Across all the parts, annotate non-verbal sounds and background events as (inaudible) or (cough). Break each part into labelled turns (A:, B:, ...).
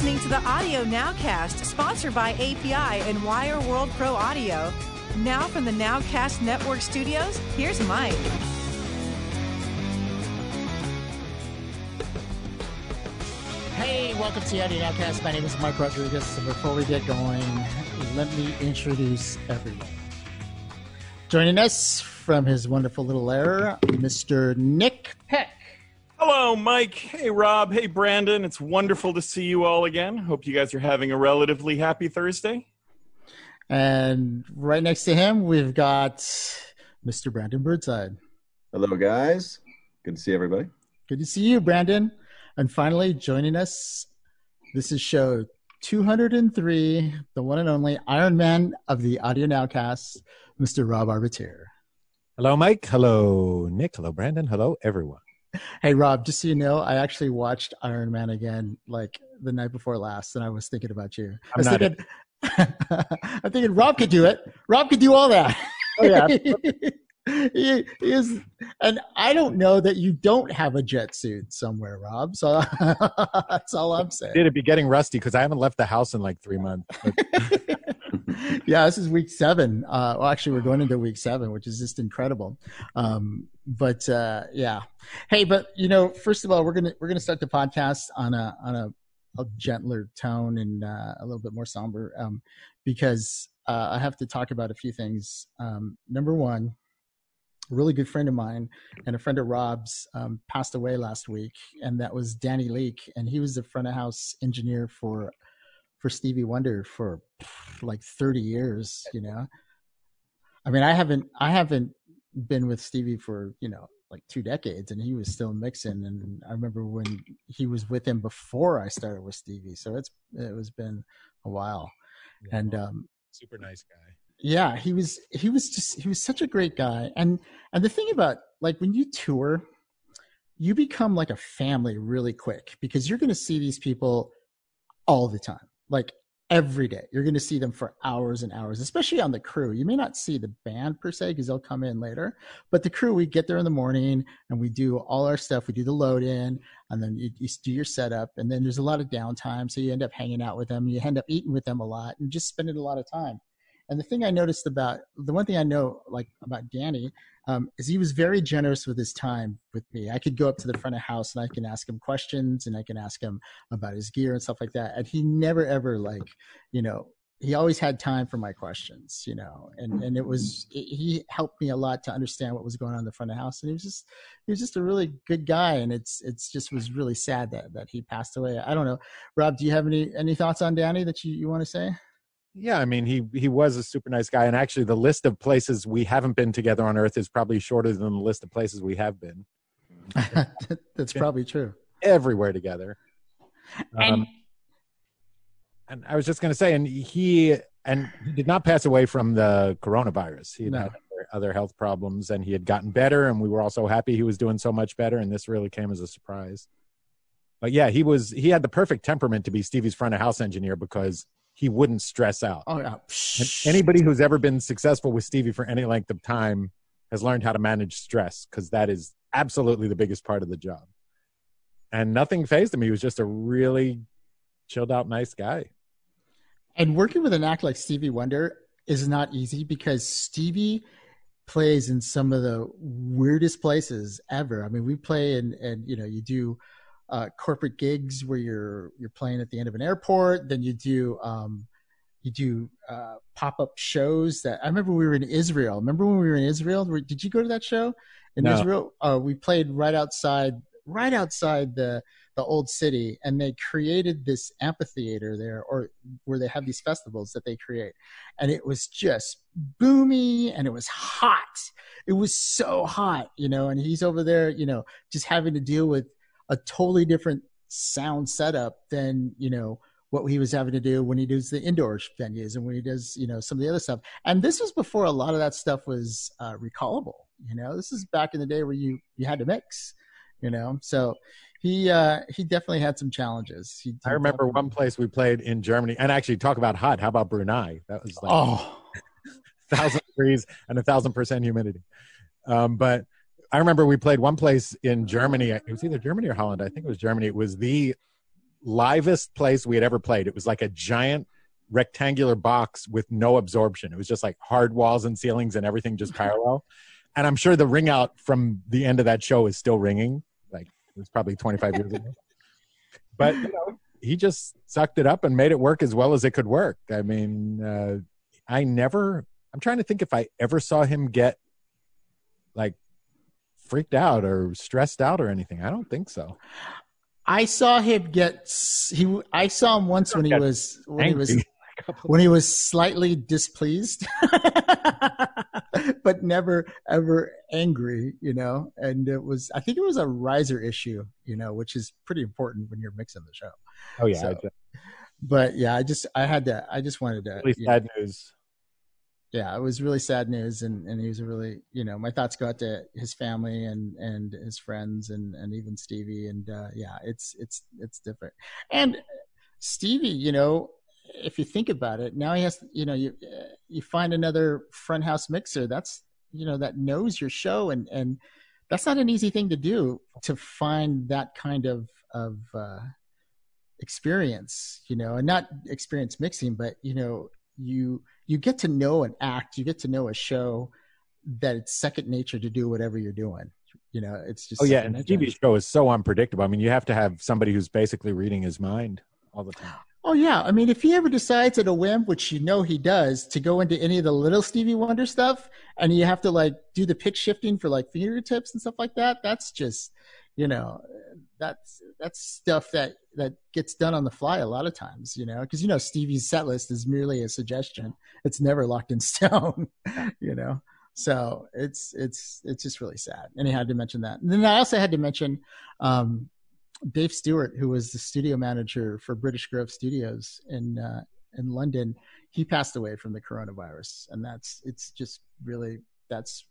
A: listening to the Audio Nowcast, sponsored by API and Wire World Pro Audio. Now from the Nowcast Network studios, here's Mike.
B: Hey, welcome to the Audio Nowcast. My name is Mike Rodriguez. And before we get going, let me introduce everyone. Joining us from his wonderful little lair, Mr. Nick Peck.
C: Hello, Mike. Hey, Rob. Hey, Brandon. It's wonderful to see you all again. Hope you guys are having a relatively happy Thursday.
B: And right next to him, we've got Mr. Brandon Birdside.
D: Hello, guys. Good to see everybody.
B: Good to see you, Brandon. And finally, joining us, this is show 203, the one and only Iron Man of the Audio Nowcast, Mr. Rob Arbiter.
E: Hello, Mike. Hello, Nick. Hello, Brandon. Hello, everyone. (laughs)
B: Hey, Rob, just so you know, I actually watched Iron Man again like the night before last, and I was thinking about you. I was thinking, (laughs) I'm thinking Rob could do it. Rob could do all that.
E: Oh, yeah. (laughs)
B: he, he is, and I don't know that you don't have a jet suit somewhere, Rob. So that's all I'm saying.
E: Did It'd be getting rusty because I haven't left the house in like three months.
B: yeah, this is week seven. Uh, well, actually, we're going into week seven, which is just incredible. Um, but uh, yeah, hey, but you know, first of all, we're gonna we're gonna start the podcast on a on a, a gentler tone and uh, a little bit more somber um, because uh, I have to talk about a few things. Um, number one, a really good friend of mine and a friend of Rob's um, passed away last week, and that was Danny Leake, and he was the front of house engineer for for Stevie Wonder for like 30 years, you know. I mean, I haven't I haven't been with Stevie for, you know, like two decades and he was still mixing and I remember when he was with him before I started with Stevie. So it's it was been a while.
E: Yeah,
B: and um
E: super nice guy.
B: Yeah, he was he was just he was such a great guy. And and the thing about like when you tour, you become like a family really quick because you're going to see these people all the time like every day. You're going to see them for hours and hours, especially on the crew. You may not see the band per se because they'll come in later, but the crew, we get there in the morning and we do all our stuff. We do the load in and then you, you do your setup and then there's a lot of downtime. So you end up hanging out with them. You end up eating with them a lot and just spending a lot of time. And the thing I noticed about the one thing I know like about Danny um, is he was very generous with his time with me. I could go up to the front of house and I can ask him questions and I can ask him about his gear and stuff like that. And he never ever like, you know, he always had time for my questions, you know, and, and it was, he helped me a lot to understand what was going on in the front of house. And he was just, he was just a really good guy. And it's, it's just was really sad that, that he passed away. I don't know. Rob, do you have any, any thoughts on Danny that you, you want to say?
E: Yeah, I mean, he he was a super nice guy, and actually, the list of places we haven't been together on Earth is probably shorter than the list of places we have been. (laughs)
B: That's probably true.
E: Everywhere together. Um, and I was just going to say, and he and he did not pass away from the coronavirus. He had,
B: No.
E: had other, other health problems, and he had gotten better, and we were all so happy he was doing so much better. And this really came as a surprise. But yeah, he was he had the perfect temperament to be Stevie's front of house engineer because he wouldn't stress out.
B: Oh yeah.
E: And anybody who's ever been successful with Stevie for any length of time has learned how to manage stress because that is absolutely the biggest part of the job. And nothing phased him. He was just a really chilled out, nice guy.
B: And working with an act like Stevie Wonder is not easy because Stevie plays in some of the weirdest places ever. I mean, we play and and you know, you do uh, corporate gigs where you're you're playing at the end of an airport. Then you do um, you do uh, pop up shows. That I remember we were in Israel. Remember when we were in Israel? Did you go to that show in
E: No.
B: Israel? Uh, we played right outside right outside the the old city, and they created this amphitheater there, or where they have these festivals that they create, and it was just boomy and it was hot. It was so hot, you know. And he's over there, you know, just having to deal with a totally different sound setup than you know what he was having to do when he does the indoor venues and when he does you know some of the other stuff and this was before a lot of that stuff was uh, recallable you know this is back in the day where you you had to mix you know so he uh he definitely had some challenges he,
E: I remember one place we played in Germany, and actually talk about hot. How about Brunei? That was like
B: oh (laughs)
E: thousand degrees and a thousand percent humidity. Um, but I remember we played one place in Germany. It was either Germany or Holland. I think it was Germany. It was the livest place we had ever played. It was like a giant rectangular box with no absorption. It was just like hard walls and ceilings and everything just (laughs) parallel. And I'm sure the ring out from the end of that show is still ringing. Like it was probably 25 years ago. (laughs) But you know, he just sucked it up and made it work as well as it could work. I mean, uh, I never. I'm trying to think if I ever saw him get like freaked out or stressed out or anything. I don't think so.
B: I saw him get he. I saw him once when he was when he was (laughs) when he was slightly displeased, (laughs) but never ever angry. You know, and it was I think it was a riser issue. You know, which is pretty important when you're mixing the show.
E: Oh yeah,
B: So, But yeah, I just I had to I just wanted to
E: really
B: you know,
E: news.
B: Yeah, it was really sad news, and and he was a really you know my thoughts go out to his family and and his friends and and even Stevie, and uh, yeah, it's it's it's different. And Stevie, you know, if you think about it, now he has you know you uh, you find another front house mixer that's you know that knows your show, and and that's not an easy thing to do to find that kind of of uh, experience, you know, and not experience mixing, but you know you you get to know an act, you get to know a show that it's second nature to do whatever you're doing. You know, it's just
E: Oh yeah, and
B: nature.
E: TV show is so unpredictable. I mean, you have to have somebody who's basically reading his mind all the time.
B: Oh yeah, I mean, if he ever decides at a whim, which you know he does, to go into any of the little Stevie Wonder stuff, and you have to like do the pitch shifting for like fingertips and stuff like that, that's just, you know, that's that's stuff that that gets done on the fly a lot of times, you know, because you know Stevie's set list is merely a suggestion; it's never locked in (laughs) stone, you know. So it's it's it's just really sad, and he had to mention that. And then I also had to mention. Um, Dave Stewart, who was the studio manager for British Grove Studios in uh, in London, he passed away from the coronavirus, and that's it's just really that's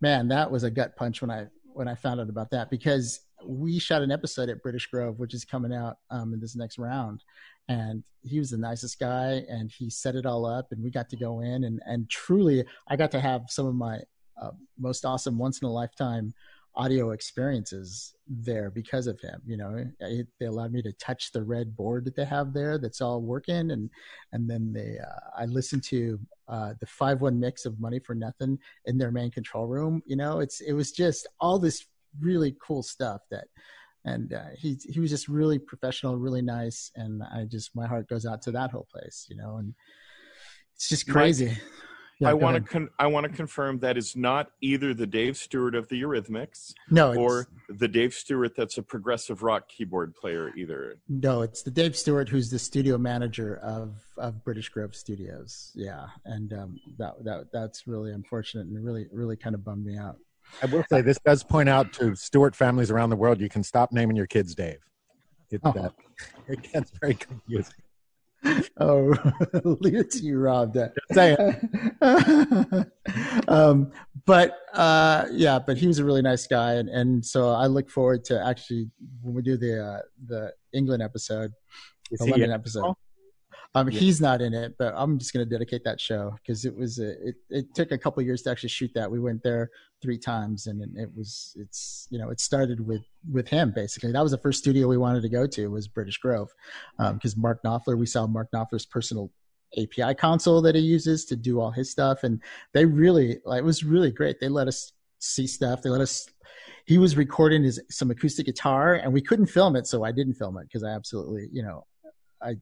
B: man, that was a gut punch when I when I found out about that because we shot an episode at British Grove, which is coming out um, in this next round, and he was the nicest guy, and he set it all up, and we got to go in, and and truly, I got to have some of my uh, most awesome once in a lifetime audio experiences there because of him. You know, it, they allowed me to touch the red board that they have there that's all working, and and then they uh, I listened to uh, the five one mix of Money for Nothing in their main control room. You know, it's it was just all this really cool stuff that. And uh, he he was just really professional, really nice, and I just my heart goes out to that whole place, you know. And it's just
C: Mike,
B: crazy. Yeah,
C: I want to con- I want to confirm that is not either the Dave Stewart of the Eurythmics
B: no, it's,
C: or the Dave Stewart that's a progressive rock keyboard player either.
B: No, it's the Dave Stewart who's the studio manager of, of British Grove Studios. Yeah, and um, that that that's really unfortunate and really really kind of bummed me out.
E: I will say this does point out to Stewart families around the world: you can stop naming your kids Dave. It,
B: Oh.
E: that, it gets very confusing.
B: Oh, (laughs) leave it to you, Rob. That
E: Say (laughs)
B: um, but uh, yeah, but he was a really nice guy, and, and so I look forward to actually when we do the uh, the England episode,
E: Is
B: the London episode. Um,
E: Yeah.
B: he's not in it, but I'm just going to dedicate that show because it was a, it. It took a couple years to actually shoot that. We went there three times, and it was it's you know it started with with him basically. That was the first studio we wanted to go to was British Grove because Mark Knopfler. We saw Mark Knopfler's personal API console that he uses to do all his stuff, and they really like it was really great. They let us see stuff. They let us. He was recording his some acoustic guitar, and we couldn't film it, so I didn't film it because I absolutely you know I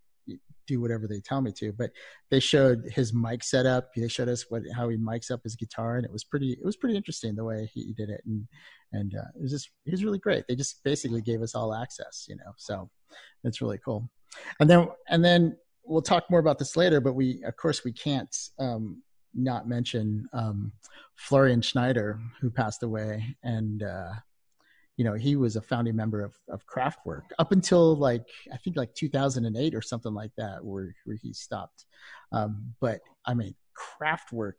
B: do whatever they tell me to. But they showed his mic setup. They showed us what how he mics up his guitar, and it was pretty it was pretty interesting the way he did it, and and uh, it was just it was really great. They just basically gave us all access, you know. So it's really cool. And then and then we'll talk more about this later. But we of course we can't um, not mention um, Florian Schneider who passed away and. Uh, you know, he was a founding member of, of Kraftwerk up until like I think like 2008 or something like that, where where he stopped. Um, but I mean, Kraftwerk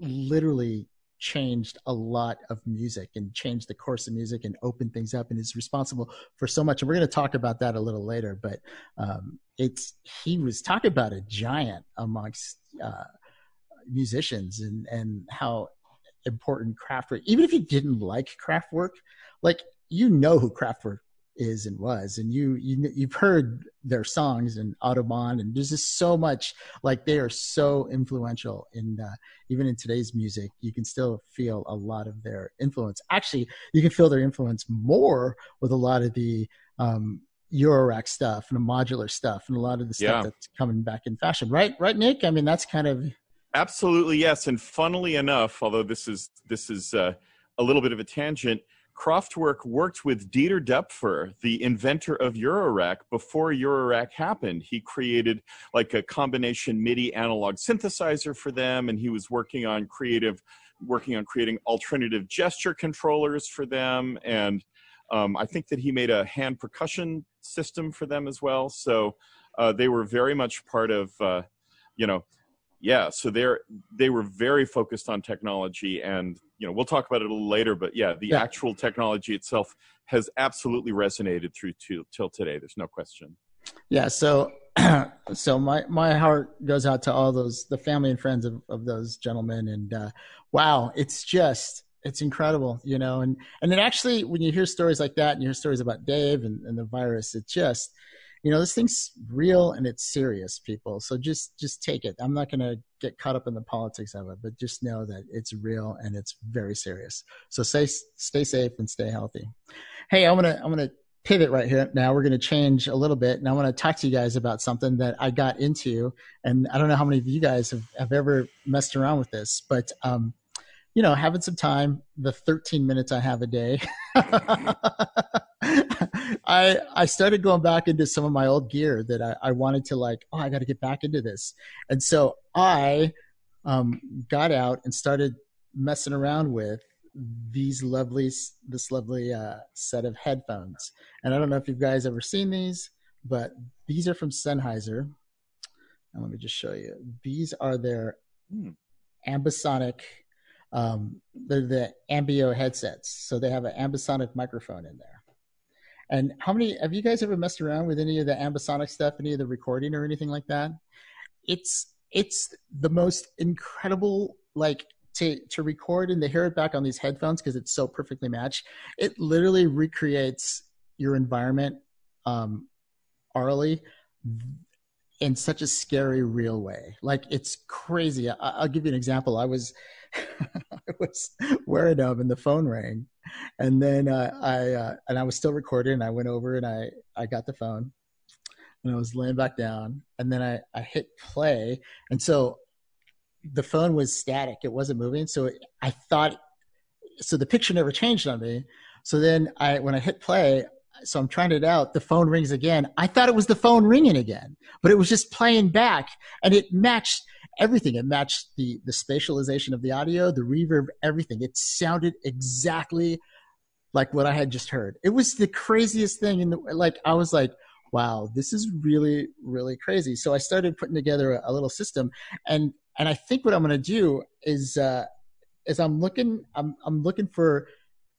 B: literally changed a lot of music and changed the course of music and opened things up and is responsible for so much. And we're going to talk about that a little later. But um, it's he was talking about a giant amongst uh, musicians and and how important Kraftwerk. Even if you didn't like Kraftwerk, like you know who Kraftwerk is and was. And you you you've heard their songs and Autobahn, and there's just so much like they are so influential in uh, even in today's music. You can still feel a lot of their influence. Actually, you can feel their influence more with a lot of the um, Eurorack stuff and the modular stuff and a lot of the stuff
C: Yeah.
B: that's coming back in fashion. Right, right, Nick. I mean, that's kind of
C: Absolutely yes, and funnily enough, although this is this is uh, a little bit of a tangent, Kraftwerk worked with Dieter Doepfer, the inventor of Eurorack, before Eurorack happened. He created like a combination MIDI analog synthesizer for them, and he was working on creative, working on creating alternative gesture controllers for them, and um, I think that he made a hand percussion system for them as well. So uh, they were very much part of, uh, you know, yeah so they're they were very focused on technology and you know we'll talk about it a little later but yeah the
B: Yeah.
C: actual technology itself has absolutely resonated through to, till today there's no question
B: Yeah, so (clears throat) so my my heart goes out to all those the family and friends of, of those gentlemen and uh wow, it's just it's incredible, you know, and and then actually when you hear stories like that and you hear stories about Dave and, and the virus, it just you know, this thing's real and it's serious, people. So just just take it. I'm not gonna get caught up in the politics of it, but just know that it's real and it's very serious. So stay stay safe and stay healthy. Hey, I'm gonna I'm gonna pivot right here now we're going to change a little bit and i want to talk to you guys about something that i got into and i don't know how many of you guys have, have ever messed around with this but um, you know having some time the 13 minutes i have a day (laughs) i i started going back into some of my old gear that i, I wanted to like oh i got to get back into this. And so i um, got out and started messing around with these lovely this lovely uh, set of headphones. And i don't know if you guys ever seen these but these are from sennheiser. And let me just show you. These are their
C: Hmm.
B: ambisonic um, they're the ambeo headsets. So they have an ambisonic microphone in there and how many have you guys ever messed around with any of the ambisonic stuff any of the recording or anything like that? It's it's the most incredible like to to record and to hear it back on these headphones because it's so perfectly matched. It literally recreates your environment um orally in such a scary real way. Like it's crazy. I, i'll give you an example. I was (laughs) i was wearing them and the phone rang and then uh, i uh, and i was still recording. And i went over and i i got the phone and i was laying back down and then i i hit play. And so the phone was static. It wasn't moving. So i thought so the picture never changed on me. So then i when i hit play so i'm trying it out the phone rings again. I thought it was the phone ringing again but it was just playing back and it matched everything. It matched the the spatialization of the audio the reverb everything. It sounded exactly like what i had just heard. It was the craziest thing in the like i was like wow this is really really crazy. So i started putting together a, a little system and and i think what i'm to do is uh is i'm looking i'm i'm looking for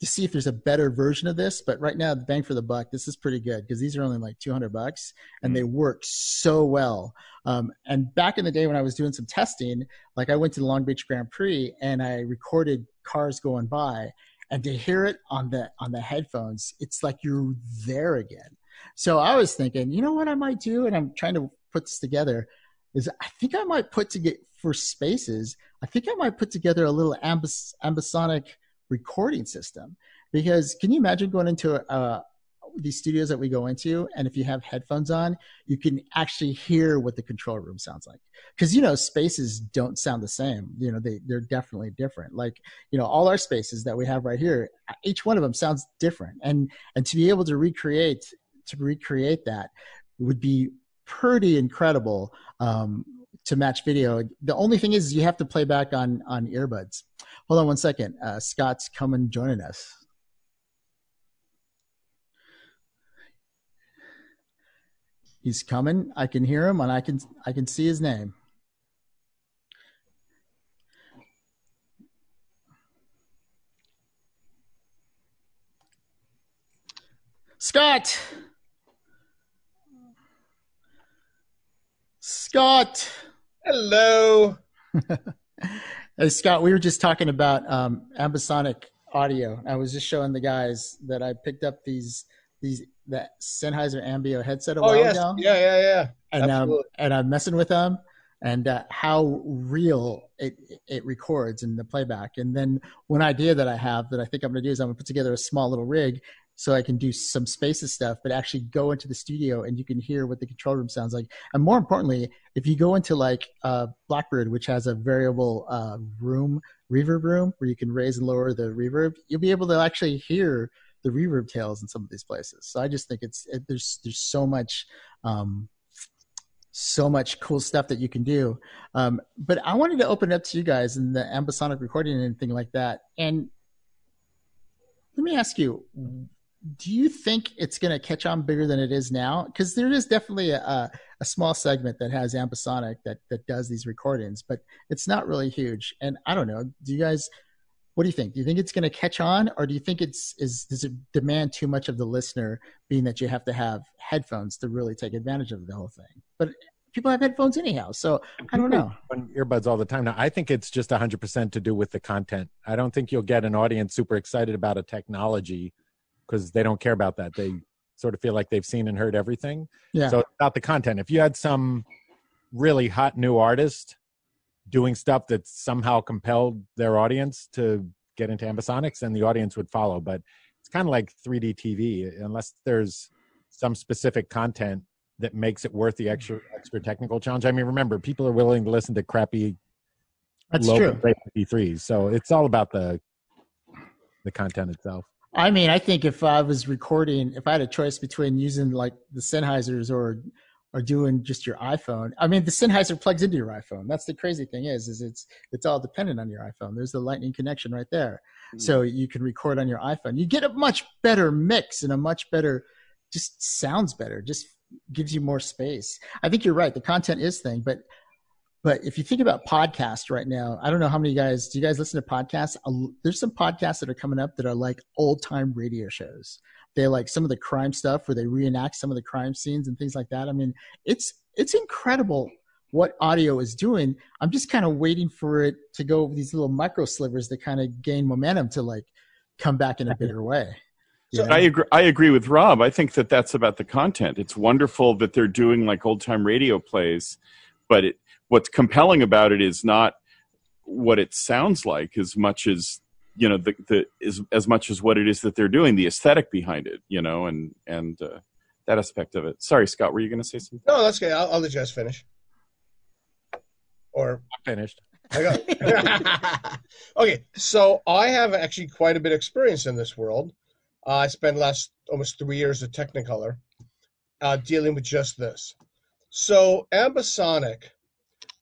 B: to see if there's a better version of this but right now the bang for the buck this is pretty good because these are only like 200 bucks and they work so well. Um, and back in the day when i was doing some testing like i went to the long beach grand prix and i recorded cars going by and to hear it on the on the headphones it's like you're there again. So i was thinking you know what i might do? And i'm trying to put this together is i think i might put to get for spaces i think i might put together a little ambis, ambisonic recording system. Because can you imagine going into uh, these studios that we go into and if you have headphones on you can actually hear what the control room sounds like? Because you know spaces don't sound the same. You know they, they're definitely different. Like you know all our spaces that we have right here each one of them sounds different. And and to be able to recreate to recreate that would be pretty incredible um, to match video. The only thing is you have to play back on on earbuds. Hold on one second. Uh, Scott's coming joining us. He's coming. I can hear him and I can I can see his name. Scott. Scott.
F: Hello. (laughs)
B: Hey, Scott, we were just talking about um, ambisonic audio. I was just showing the guys that I picked up these these that Sennheiser Ambeo headset a
F: Oh
B: while
F: yes,
B: ago,
F: yeah, yeah, yeah.
B: and um, and I'm messing with them, and uh, how real it it records in the playback. And then one idea that I have that I think I'm going to do is I'm going to put together a small little rig so I can do some spaces stuff, but actually go into the studio and you can hear what the control room sounds like. And more importantly, if you go into like uh, Blackbird, which has a variable uh, room reverb room where you can raise and lower the reverb, you'll be able to actually hear the reverb tails in some of these places. So I just think it's it, there's there's so much. Um, so much cool stuff that you can do. Um, but I wanted to open it up to you guys in the ambisonic recording and anything like that. And let me ask you, do you think it's going to catch on bigger than it is now? Because there is definitely a, a small segment that has ambisonic that, that does these recordings, but it's not really huge. And I don't know, do you guys, what do you think? Do you think it's going to catch on or do you think it's, is, does it demand too much of the listener being that you have to have headphones to really take advantage of the whole thing? But people have headphones anyhow. So I don't know.
E: earbuds all the time now. I think it's just 100% to do with the content. I don't think you'll get an audience super excited about a technology because they don't care about that. They sort of feel like they've seen and heard everything.
B: Yeah.
E: So it's about the content. If you had some really hot new artist doing stuff that somehow compelled their audience to get into ambisonics, then the audience would follow. But it's kind of like 3D TV, unless there's some specific content that makes it worth the extra extra technical challenge. I mean, remember, people are willing to listen to crappy
B: That's
E: low
B: true.
E: MP3s, so it's all about the the content itself.
B: I mean, I think if I was recording, if I had a choice between using like the Sennheisers or or doing just your iPhone, I mean, the Sennheiser plugs into your iPhone. That's the crazy thing is, is it's it's all dependent on your iPhone. There's the Lightning connection right there, hmm. so you can record on your iPhone. You get a much better mix and a much better, just sounds better. Just gives you more space. I think you're right. The content is thing, but but if you think about podcasts right now, I don't know how many guys do you guys listen to podcasts? There's some podcasts that are coming up that are like old time radio shows. They like some of the crime stuff where they reenact some of the crime scenes and things like that. I mean, it's it's incredible what audio is doing. I'm just kind of waiting for it to go over these little micro slivers that kind of gain momentum to like come back in a bigger way. You know?
C: I agree. I agree with Rob. I think that that's about the content. It's wonderful that they're doing like old time radio plays, but it, what's compelling about it is not what it sounds like as much as you know the the is as much as what it is that they're doing, the aesthetic behind it. You know, and and uh, that aspect of it. Sorry, Scott, were you going to say something?
F: No, that's okay. I'll, I'll let you guys finish. Or
E: I'm finished.
F: I got. (laughs) okay, so I have actually quite a bit of experience in this world. Uh, I spent last almost three years at Technicolor uh, dealing with just this. So ambisonic,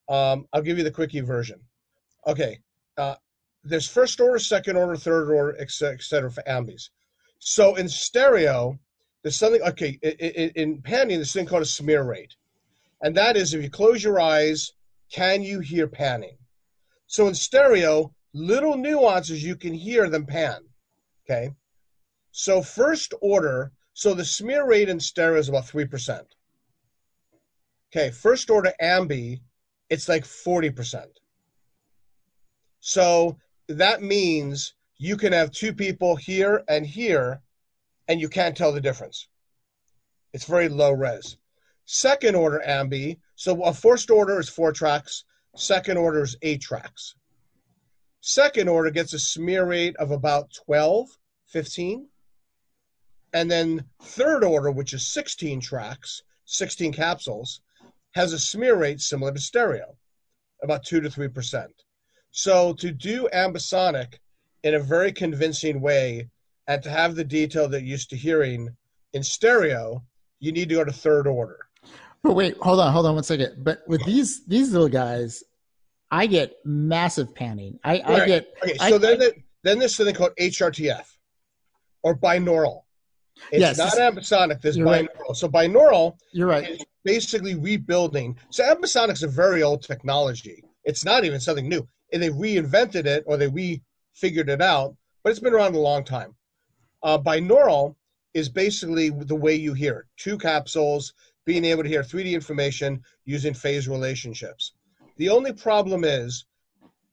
F: um, I'll give you the quickie version. Okay, uh, there's first order, second order, third order, et cetera, et cetera for ambis. So in stereo, there's something. Okay, i- i- in panning, there's something called a smear rate, and that is if you close your eyes, can you hear panning? So in stereo, little nuances you can hear them pan. Okay. So first order, so the smear rate in stereo is about 3%. Okay, first order ambi, it's like 40%. So that means you can have two people here and here, and you can't tell the difference. It's very low res. Second order ambi, so a first order is four tracks, second order is eight tracks. Second order gets a smear rate of about 12, 15. And then third order, which is 16 tracks, 16 capsules, has a smear rate similar to stereo, about 2 to 3%. So to do ambisonic in a very convincing way and to have the detail that you're used to hearing in stereo, you need to go to third order.
B: But wait, hold on, hold on one second. But with these these little guys, I get massive panning. I, I get
F: Okay,
B: I-
F: so then,
B: I-
F: then there's something called HRTF or binaural. It's
B: Yes,
F: not ambisonic, there's
B: you're right.
F: binaural. So binaural
B: you're right.
F: is basically rebuilding. So ambisonic's a very old technology. It's not even something new. And they reinvented it or they refigured it out, but it's been around a long time. Uh, binaural is basically the way you hear it. Two capsules, being able to hear 3D information using phase relationships. The only problem is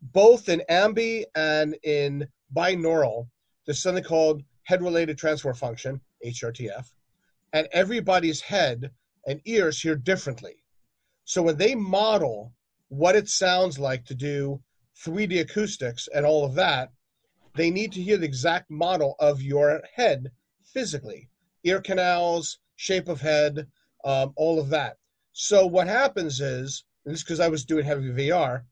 F: both in ambi and in binaural, there's something called head related transfer function, HRTF, and everybody's head and ears hear differently. So when they model what it sounds like to do 3D acoustics and all of that, they need to hear the exact model of your head physically ear canals, shape of head, um, all of that. So what happens is, and this because I was doing heavy VR,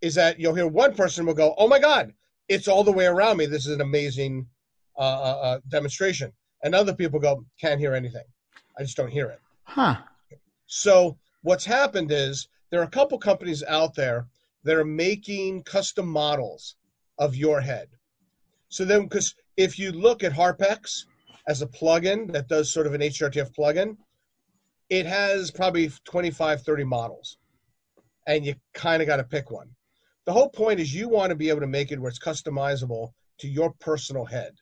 F: is that you'll hear one person will go, "Oh my God, it's all the way around me. This is an amazing uh, uh, uh demonstration," and other people go, "Can't hear anything. I just don't hear it."
B: Huh.
F: So what's happened is there are a couple companies out there that are making custom models of your head. So then, because if you look at Harpex as a plugin that does sort of an HRTF plugin, it has probably 25, 30 models, and you kind of got to pick one. The whole point is you want to be able to make it where it's customizable to your personal head.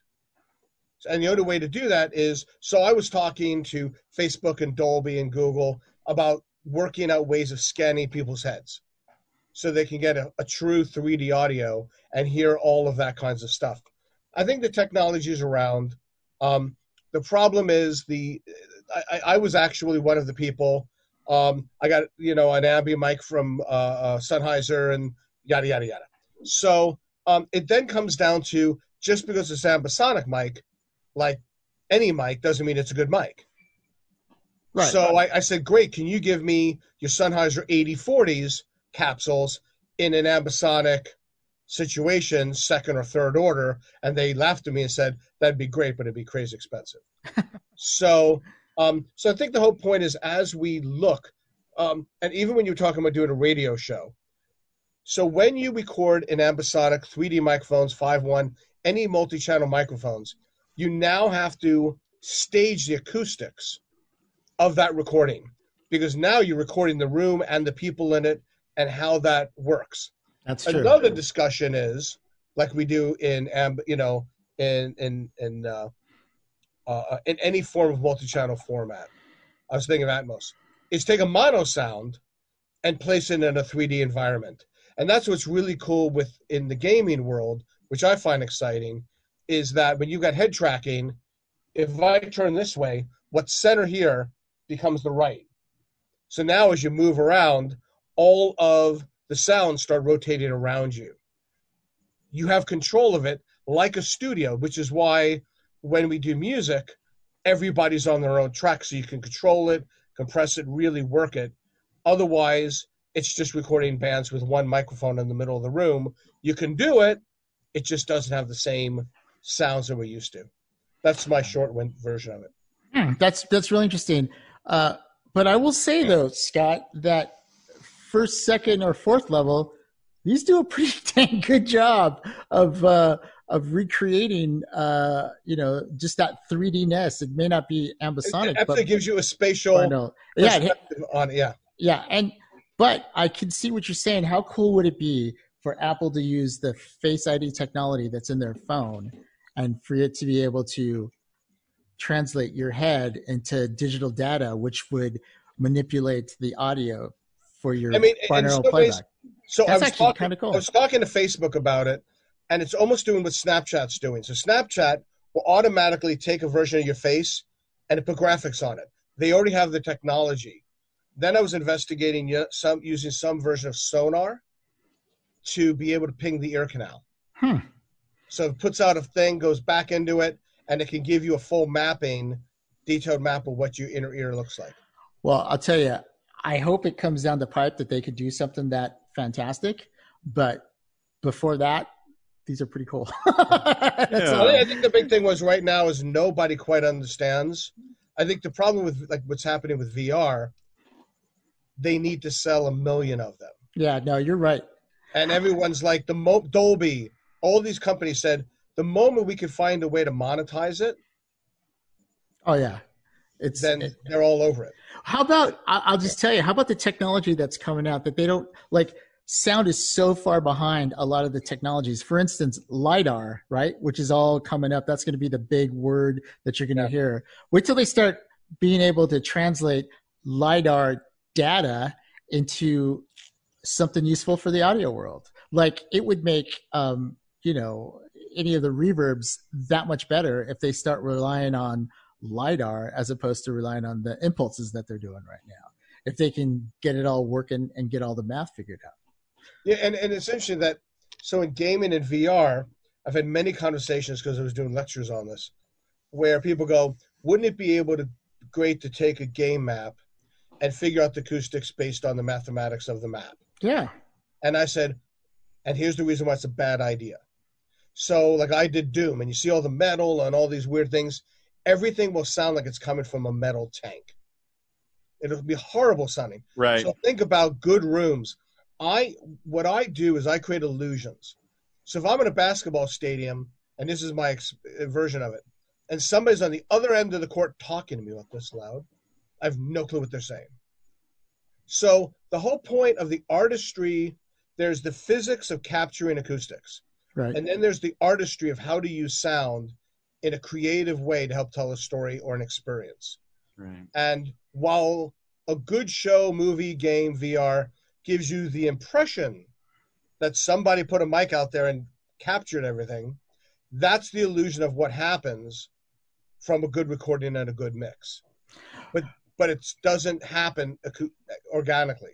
F: And the only way to do that is so I was talking to Facebook and Dolby and Google about working out ways of scanning people's heads so they can get a, a true 3D audio and hear all of that kinds of stuff. I think the technology is around. Um, the problem is the I, I, was actually one of the people. Um, I got you know an ambi mic from uh, uh, Sennheiser and yada yada yada. So um, it then comes down to just because it's ambisonic mic, like any mic, doesn't mean it's a good mic. Right. So I, I said, great. Can you give me your Sennheiser 8040s capsules in an ambisonic situation, second or third order? And they laughed at me and said, that'd be great, but it'd be crazy expensive. (laughs) so, um, so I think the whole point is as we look, um, and even when you're talking about doing a radio show, so when you record in ambisonic 3D microphones, 5.1, any multi-channel microphones, you now have to stage the acoustics of that recording because now you're recording the room and the people in it and how that works.
B: That's true.
F: Another discussion is like we do in you know in in in uh, uh, in any form of multi-channel format. I was thinking of Atmos. Is take a mono sound and place it in a 3D environment, and that's what's really cool with in the gaming world, which I find exciting, is that when you got head tracking, if I turn this way, what's center here becomes the right. So now as you move around, all of the sounds start rotating around you. You have control of it like a studio, which is why when we do music, everybody's on their own track so you can control it, compress it, really work it. Otherwise, it's just recording bands with one microphone in the middle of the room. You can do it, it just doesn't have the same sounds that we're used to. That's my short wind version of it.
B: Hmm, that's that's really interesting. Uh, but I will say though, Scott, that first, second, or fourth level, these do a pretty (laughs) dang good job of uh, of recreating, uh, you know, just that 3D ness. It may not be ambisonic,
F: it
B: but
F: gives you a spatial
B: yeah,
F: on yeah,
B: yeah, and but I can see what you're saying. How cool would it be for Apple to use the Face ID technology that's in their phone, and for it to be able to translate your head into digital data, which would manipulate the audio for your I mean, binaural playback. Ways,
F: so That's I was actually kind of cool. I was talking to Facebook about it, and it's almost doing what Snapchat's doing. So Snapchat will automatically take a version of your face and put graphics on it. They already have the technology. Then I was investigating some using some version of Sonar to be able to ping the ear canal.
B: Hmm.
F: So it puts out a thing, goes back into it, and it can give you a full mapping, detailed map of what your inner ear looks like.
B: Well, I'll tell you, I hope it comes down the pipe that they could do something that fantastic, but before that, these are pretty cool. (laughs) yeah.
F: I think the big thing was right now is nobody quite understands. I think the problem with like what's happening with VR, they need to sell a million of them.
B: Yeah, no, you're right.
F: And everyone's like the Mo- Dolby, all these companies said the moment we could find a way to monetize it,
B: oh yeah,
F: it's then it, they're all over it.
B: How about I'll just tell you, how about the technology that's coming out that they don't like? Sound is so far behind a lot of the technologies. For instance, lidar, right, which is all coming up. That's going to be the big word that you're going to yeah. hear. Wait till they start being able to translate lidar data into something useful for the audio world. Like it would make, um, you know, any of the reverbs that much better if they start relying on lidar as opposed to relying on the impulses that they're doing right now. If they can get it all working and get all the math figured out.
F: Yeah, and, and it's interesting that so in gaming and VR, I've had many conversations because I was doing lectures on this, where people go, wouldn't it be able to great to take a game map and figure out the acoustics based on the mathematics of the map?
B: Yeah.
F: And I said, and here's the reason why it's a bad idea. So, like I did Doom, and you see all the metal and all these weird things. Everything will sound like it's coming from a metal tank. It'll be horrible sounding.
C: Right.
F: So think about good rooms. I what I do is I create illusions. So if I'm in a basketball stadium, and this is my ex- uh, version of it, and somebody's on the other end of the court talking to me like this loud, I have no clue what they're saying. So the whole point of the artistry, there's the physics of capturing acoustics.
B: Right.
F: And then there's the artistry of how to use sound in a creative way to help tell a story or an experience.
C: right.
F: And while a good show, movie, game, VR gives you the impression that somebody put a mic out there and captured everything, that's the illusion of what happens from a good recording and a good mix. But but it doesn't happen acou- organically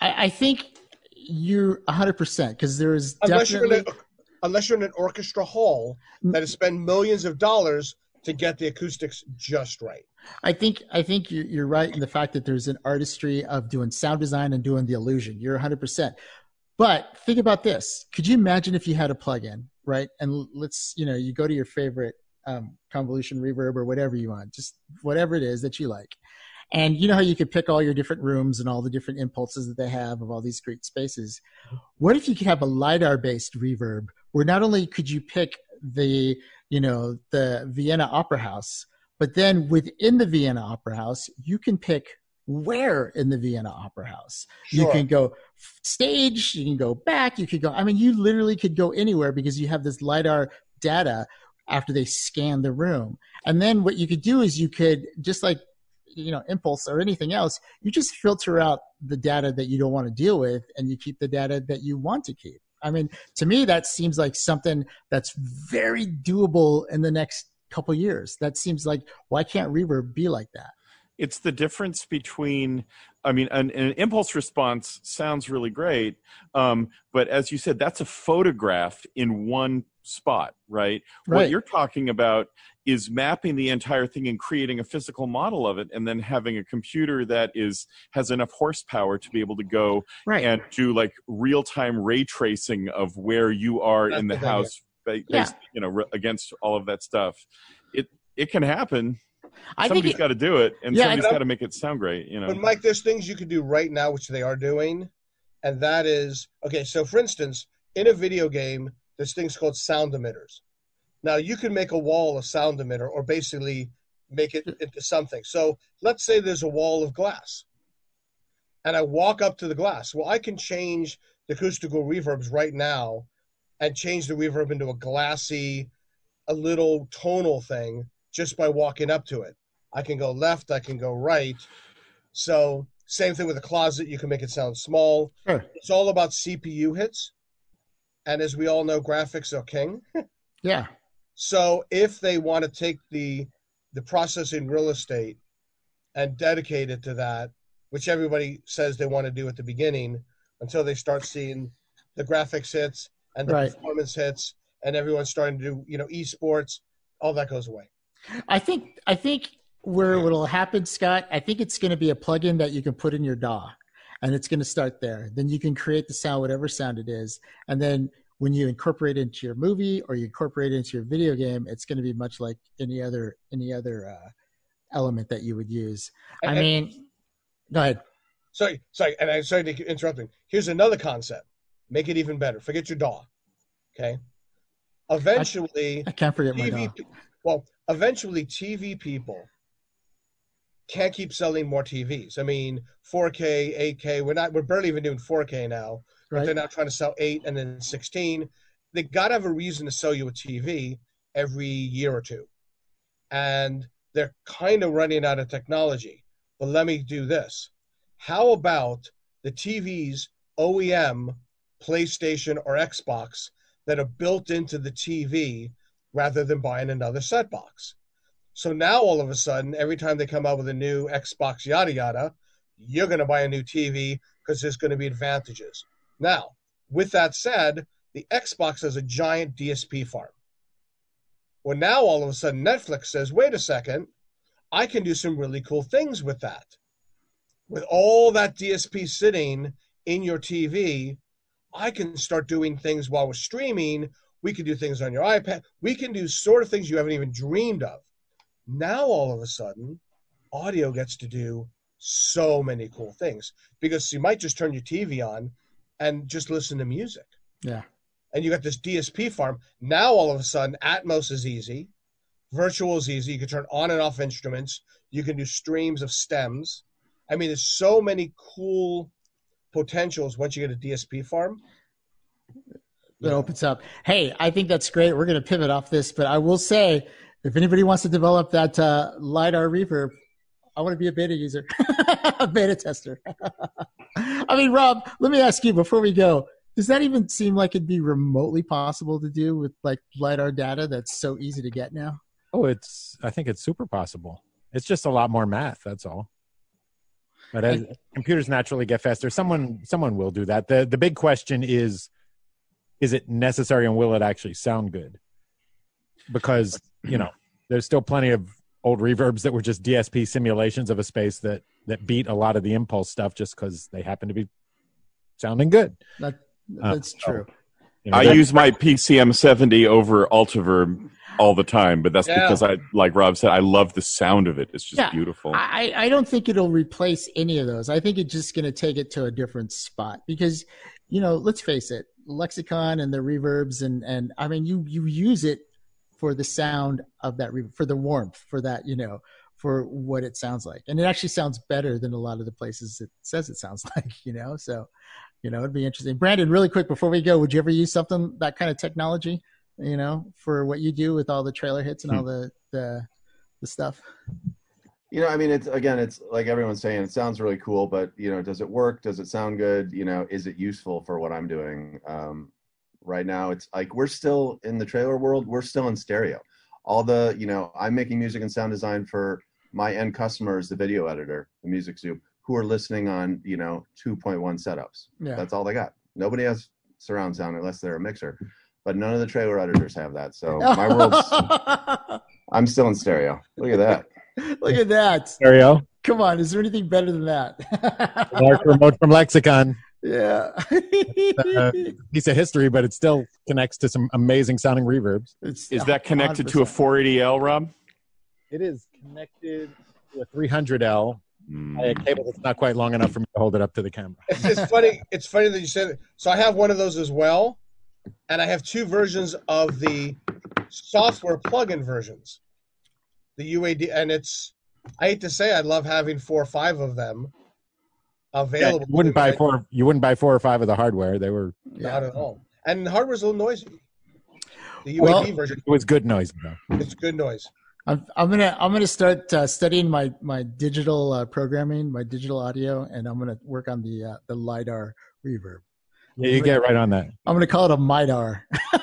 B: I, I think you're 100% because there is
F: unless you're
B: definitely.
F: in a, unless you're in an orchestra hall that has spent millions of dollars to get the acoustics just right.
B: I think I think you're, you're right in the fact that there's an artistry of doing sound design and doing the illusion. You're 100%. But think about this. Could you imagine if you had a plug-in, right? And let's, you know, you go to your favorite um, convolution reverb or whatever you want, just whatever it is that you like. And you know how you could pick all your different rooms and all the different impulses that they have of all these great spaces. What if you could have a LiDAR based reverb where not only could you pick the, you know, the Vienna Opera House, but then within the Vienna Opera House, you can pick where in the Vienna Opera House. You can go stage, you can go back, you could go, I mean, you literally could go anywhere because you have this LiDAR data after they scan the room. And then what you could do is you could, just like, you know, Impulse or anything else, you just filter out the data that you don't want to deal with and you keep the data that you want to keep. I mean, to me, that seems like something that's very doable in the next couple years. That seems like, why can't Reverb be like that?
C: it's the difference between i mean an, an impulse response sounds really great um, but as you said that's a photograph in one spot right? what you're talking about is mapping the entire thing and creating a physical model of it and then having a computer that is has enough horsepower to be able to go
B: Right.
C: and do like real-time ray tracing of where you are
F: That's
C: in the
F: the
C: house ba-
B: Yeah.
C: you know re- against all of that stuff it it can happen
B: I think
C: somebody's
B: it,
C: got to do it and
B: Yeah, I
C: somebody's
F: know.
C: got to make it sound great you know
F: But Mike, there's things you could do right now, which they are doing, and that is okay. So, for instance, in a video game, there's things called sound emitters. Now, you can make a wall a sound emitter, or basically make it hmm. into something. So, let's say there's a wall of glass, and I walk up to the glass. Well, I can change the acoustical reverbs right now, and change the reverb into a glassy, a little tonal thing just by walking up to it. I can go left, I can go right. So same thing with a closet. You can make it sound small.
B: Sure.
F: It's all about CPU hits. And as we all know, graphics are king. (laughs)
B: yeah.
F: So if they want to take the the processing real estate and dedicate it to that, which everybody says they want to do at the beginning, until they start seeing the graphics hits and the
B: Right.
F: performance hits, and everyone's starting to do you know esports, all that goes away.
B: I think I think where it'll happen, Scott, I think it's going to be a plugin that you can put in your DAW, and it's going to start there. Then you can create the sound, whatever sound it is, and then when you incorporate it into your movie or you incorporate it into your video game, it's going to be much like any other any other uh, element that you would use. I
F: And-
B: mean, go ahead.
F: Sorry, sorry, and I'm sorry to interrupting. Here's another concept. Make it even better. Forget your DAW. Okay. Eventually,
B: I can't forget my DAW.
F: Well, eventually, TV people can't keep selling more TVs. I mean, 4K, 8K. We're not. We're barely even doing 4K now. But they're
B: Right?
F: now trying to sell eight and then 16. They got to have a reason to sell you a TV every year or two, and they're kind of running out of technology. But let me do this. How about the TVs OEM, PlayStation or Xbox that are built into the TV rather than buying another set box? So now all of a sudden, every time they come out with a new Xbox, yada yada, you're going to buy a new TV because there's going to be advantages. Now, with that said, the Xbox has a giant DSP farm. Well, now all of a sudden, Netflix says, wait a second, I can do some really cool things with that. With all that DSP sitting in your TV, I can start doing things while we're streaming. We can do things on your iPad. We can do sort of things you haven't even dreamed of. Now, all of a sudden, audio gets to do so many cool things because you might just turn your TV on and just listen to music.
B: Yeah.
F: And you got this DSP farm. Now, all of a sudden, Atmos is easy. Virtual is easy. You can turn on and off instruments. You can do streams of stems. I mean, there's so many cool potentials once you get a DSP farm.
B: That opens up. Hey, I think that's great. We're going to pivot off this, but I will say, if anybody wants to develop that uh, lidar reverb, I want to be a beta user, (laughs) a beta tester. (laughs) I mean, Rob, let me ask you before we go. Does that even seem like it'd be remotely possible to do with like lidar data that's so easy to get now?
E: Oh, it's. I think it's super possible. It's just a lot more math. That's all. But as computers naturally get faster, someone someone will do that. the The big question is, is it necessary and will it actually sound good? Because you know, there's still plenty of old reverbs that were just DSP simulations of a space that that beat a lot of the impulse stuff just because they happen to be sounding good.
B: That that's uh, true. So,
C: you know, I use my PCM 70 over Altiverb all the time, but that's yeah. because I, like Rob said, I love the sound of it. It's just
B: yeah,
C: beautiful.
B: I, I don't think it'll replace any of those. I think it's just going to take it to a different spot because, you know, let's face it, lexicon and the reverbs and and I mean, you you use it for the sound of that reverb, for the warmth, for that, you know, for what it sounds like, and it actually sounds better than a lot of the places it says it sounds (laughs) like, you know. So, you know, it'd be interesting. Brandon, really quick before we go, would you ever use something that kind of technology? you know, for what you do with all the trailer hits and all hmm. the the, the stuff?
D: You know, I mean, it's again, it's like everyone's saying, it sounds really cool, but you know, does it work? Does it sound good? You know, is it useful for what I'm doing? Um, right now, it's like we're still in the trailer world. We're still in stereo. All the, you know, I'm making music and sound design for my end customer is the video editor, the music soup, who are listening on, you know, 2.1 setups. Yeah. That's all they got. Nobody has surround sound unless they're a mixer but none of the trailer editors have that. So (laughs) my world's I'm still in stereo. Look at that. (laughs)
B: Look at that.
E: Stereo.
B: Come on, is there anything better than that? (laughs)
E: LARC remote from Lexicon.
B: Yeah.
E: uh, piece of history, but it still connects to some amazing sounding reverbs.
C: It's is that connected 100%. to a 480L, Rob?
E: It is connected to a 300L. Mm. a cable that's not quite long enough for me to hold it up to the camera.
F: It's, it's funny. It's funny that you said it. So I have one of those as well and I have two versions of the software plugin versions. The UAD, and it's I hate to say I love having four or five of them available.
E: Yeah, you wouldn't buy four. You wouldn't buy four or five of the hardware. They were
F: not yeah. at all, and the hardware's a little noisy. The UAD
E: well,
F: version.
E: It was good noise though.
F: It's good noise.
B: I'm, I'm gonna I'm gonna start uh, studying my my digital uh, programming, my digital audio, and I'm gonna work on the uh, the lidar reverb.
E: Yeah, you get right on that.
B: I'm going to call it a MIDAR. (laughs)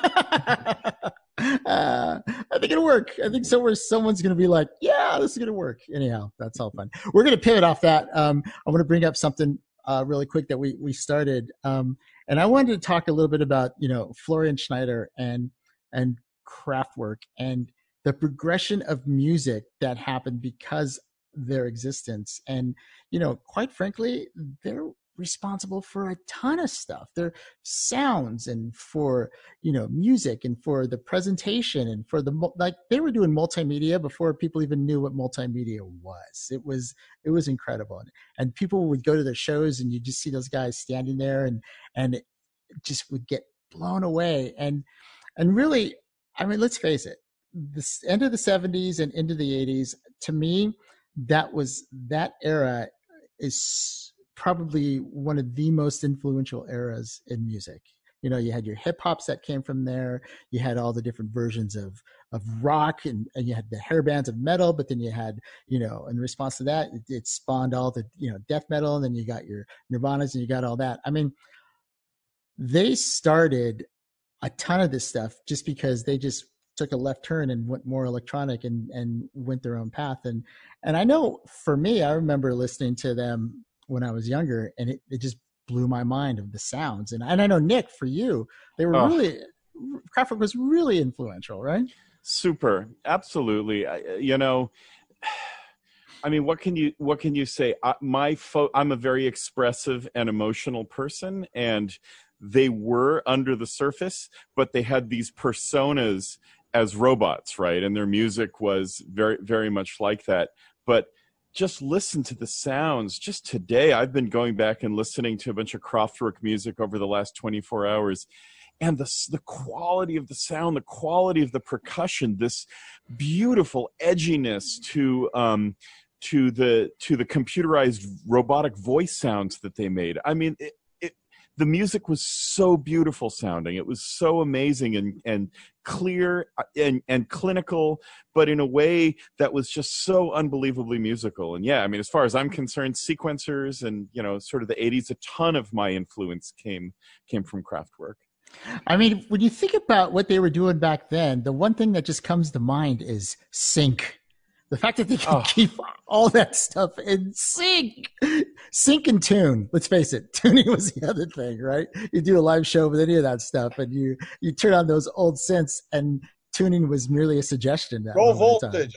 B: uh, I think it'll work. I think somewhere someone's going to be like, yeah, this is going to work. Anyhow, that's all fun. We're going to pivot off that. Um, I want to bring up something uh, really quick that we, we started. Um, and I wanted to talk a little bit about, you know, Florian Schneider and, and Kraftwerk and the progression of music that happened because their existence. And, you know, quite frankly, they're responsible for a ton of stuff. Their sounds and for you know music and for the presentation and for the like they were doing multimedia before people even knew what multimedia was. It was it was incredible, and, people would go to their shows and you just see those guys standing there and and just would get blown away and and really, I mean, let's face it, the end of the 70s and into the 80s to me that was that era is probably one of the most influential eras in music. You know, you had your hip hops that came from there. You had all the different versions of of rock, and, and you had the hair bands of metal. But then you had, you know, in response to that, it, it spawned all the you know death metal, and then you got your Nirvanas, and you got all that. I mean, they started a ton of this stuff just because they just took a left turn and went more electronic and and went their own path. And and I know for me I remember listening to them when I was younger and it, it just blew my mind of the sounds. And and I know Nick for you they were
C: Oh.
B: really Kraftwerk was really influential right?
C: Super. Absolutely. I, you know i mean what can you what can you say? I, my fo- i'm a very expressive and emotional person and they were under the surface but they had these personas as robots right? And their music was very very much like that. But just listen to the sounds. Just today i've been going back and listening to a bunch of Kraftwerk music over the last 24 hours. And the the quality of the sound, the quality of the percussion, this beautiful edginess to um, to the to the computerized robotic voice sounds that they made. I mean, it, the music was so beautiful sounding. It was so amazing and and clear uh, and and clinical, but in a way that was just so unbelievably musical. And yeah, I mean, as far as I'm concerned, sequencers and you know, sort of the '80s, a ton of my influence came came from Kraftwerk.
B: I mean, when you think about what they were doing back then, the one thing that just comes to mind is sync. The fact that they can
C: Oh.
B: keep all that stuff in sync, sync and tune. Let's face it, tuning was the other thing, right? You do a live show with any of that stuff, and you you turn on those old synths, and tuning was merely a suggestion. at
F: Low
B: that moment time.
F: voltage.